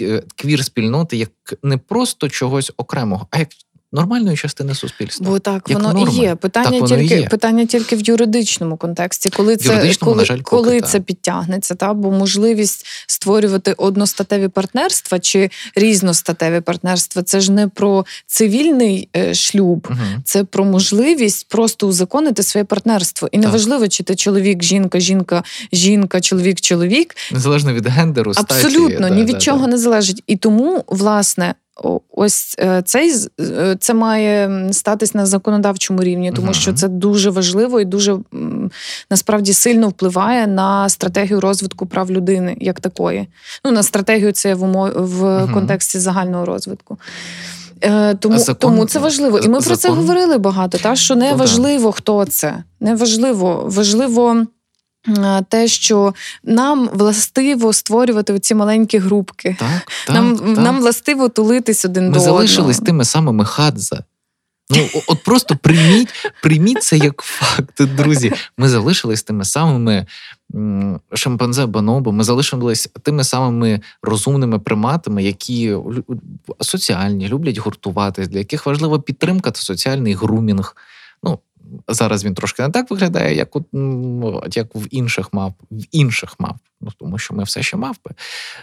е, квір-спільноти як не просто чогось окремого, а як нормальної частини суспільства. Бо так Як воно норма. і є. Питання Так тільки є. питання тільки в юридичному контексті, коли це юридичному, коли, жаль, коли це підтягнеться, та бо можливість створювати одностатеві партнерства чи різностатеві партнерства це ж не про цивільний е, шлюб. Мгм. Це про можливість просто узаконити своє партнерство. І неважливо, чи ти чоловік, жінка, жінка, жінка, чоловік, чоловік. Незалежно від гендеру, статі. Абсолютно ні від чого не залежить. І тому, власне, ось е, цей е, це має статись на законодавчому рівні, тому що це дуже важливо і дуже насправді сильно впливає на стратегію розвитку прав людини як такої. Ну на стратегію це в умо- в контексті загального розвитку. Е, Тому, закон- тому це важливо. І ми про це говорили багато. Та що не Ну, важливо, хто це. Не важливо. Важливо те, що нам властиво створювати ці маленькі групки. Так, так, нам, так. нам властиво тулитись один Ми до залишились тими самими хадза. Ну, от просто прийміть, прийміть це як факт, друзі. Ми залишились тими самими шимпанзе бонобо, ми залишились тими самими розумними приматами, які соціальні, люблять гуртуватись, для яких важлива підтримка та соціальний грумінг. Ну, зараз він трошки не так виглядає, як, от, як в інших мавп, в інших мавп. Ну, тому що ми все ще мавпи.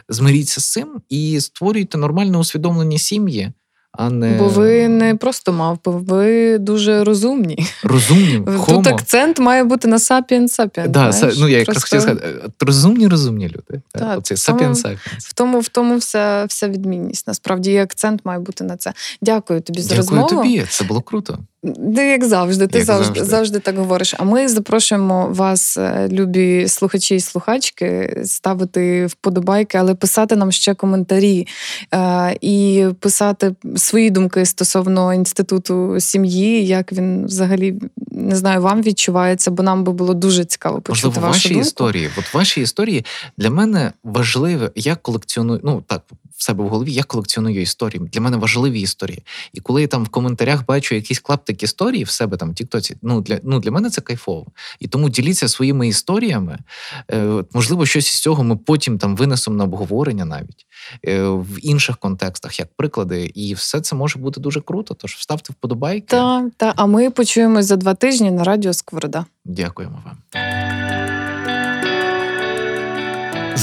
Змиріться з цим і створюйте нормально усвідомлені сім'ї, а не Бо ви не просто мавпи, ви дуже розумні. розумні, Тут хомо. акцент має бути на сапіен сапіен. Да, ну я якраз Просто хотів сказати, е, розумні, розумні люди. Так, сапіен. В тому, в тому вся, вся відмінність. Насправді і акцент має бути на це. Дякую тобі за Дякую розмову. тобі, це було круто. Як завжди, ти Як завжди, завжди. завжди так говориш. А ми запрошуємо вас, е, любі слухачі і слухачки, ставити вподобайки, але писати нам ще коментарі е, і писати свої думки стосовно інституту сім'ї, як він взагалі не знаю, вам відчувається, бо нам би було дуже цікаво почути Можливо, вашу ваші думку. історії. От ваші історії для мене важливі. Я колекціоную, ну так, в себе в голові я колекціоную історії. Для мене важливі історії. І коли я там в коментарях бачу якийсь клаптик історії в себе там в Тіктоці, ну для ну для мене це кайфово. І тому діліться своїми історіями. Е, можливо, щось із цього ми потім там винесемо на обговорення навіть е, в інших контекстах, як приклади. І все це може бути дуже круто. Тож вставте вподобайки. Та, та, а ми почуємось за два тижні на радіо Скворода. Дякуємо вам.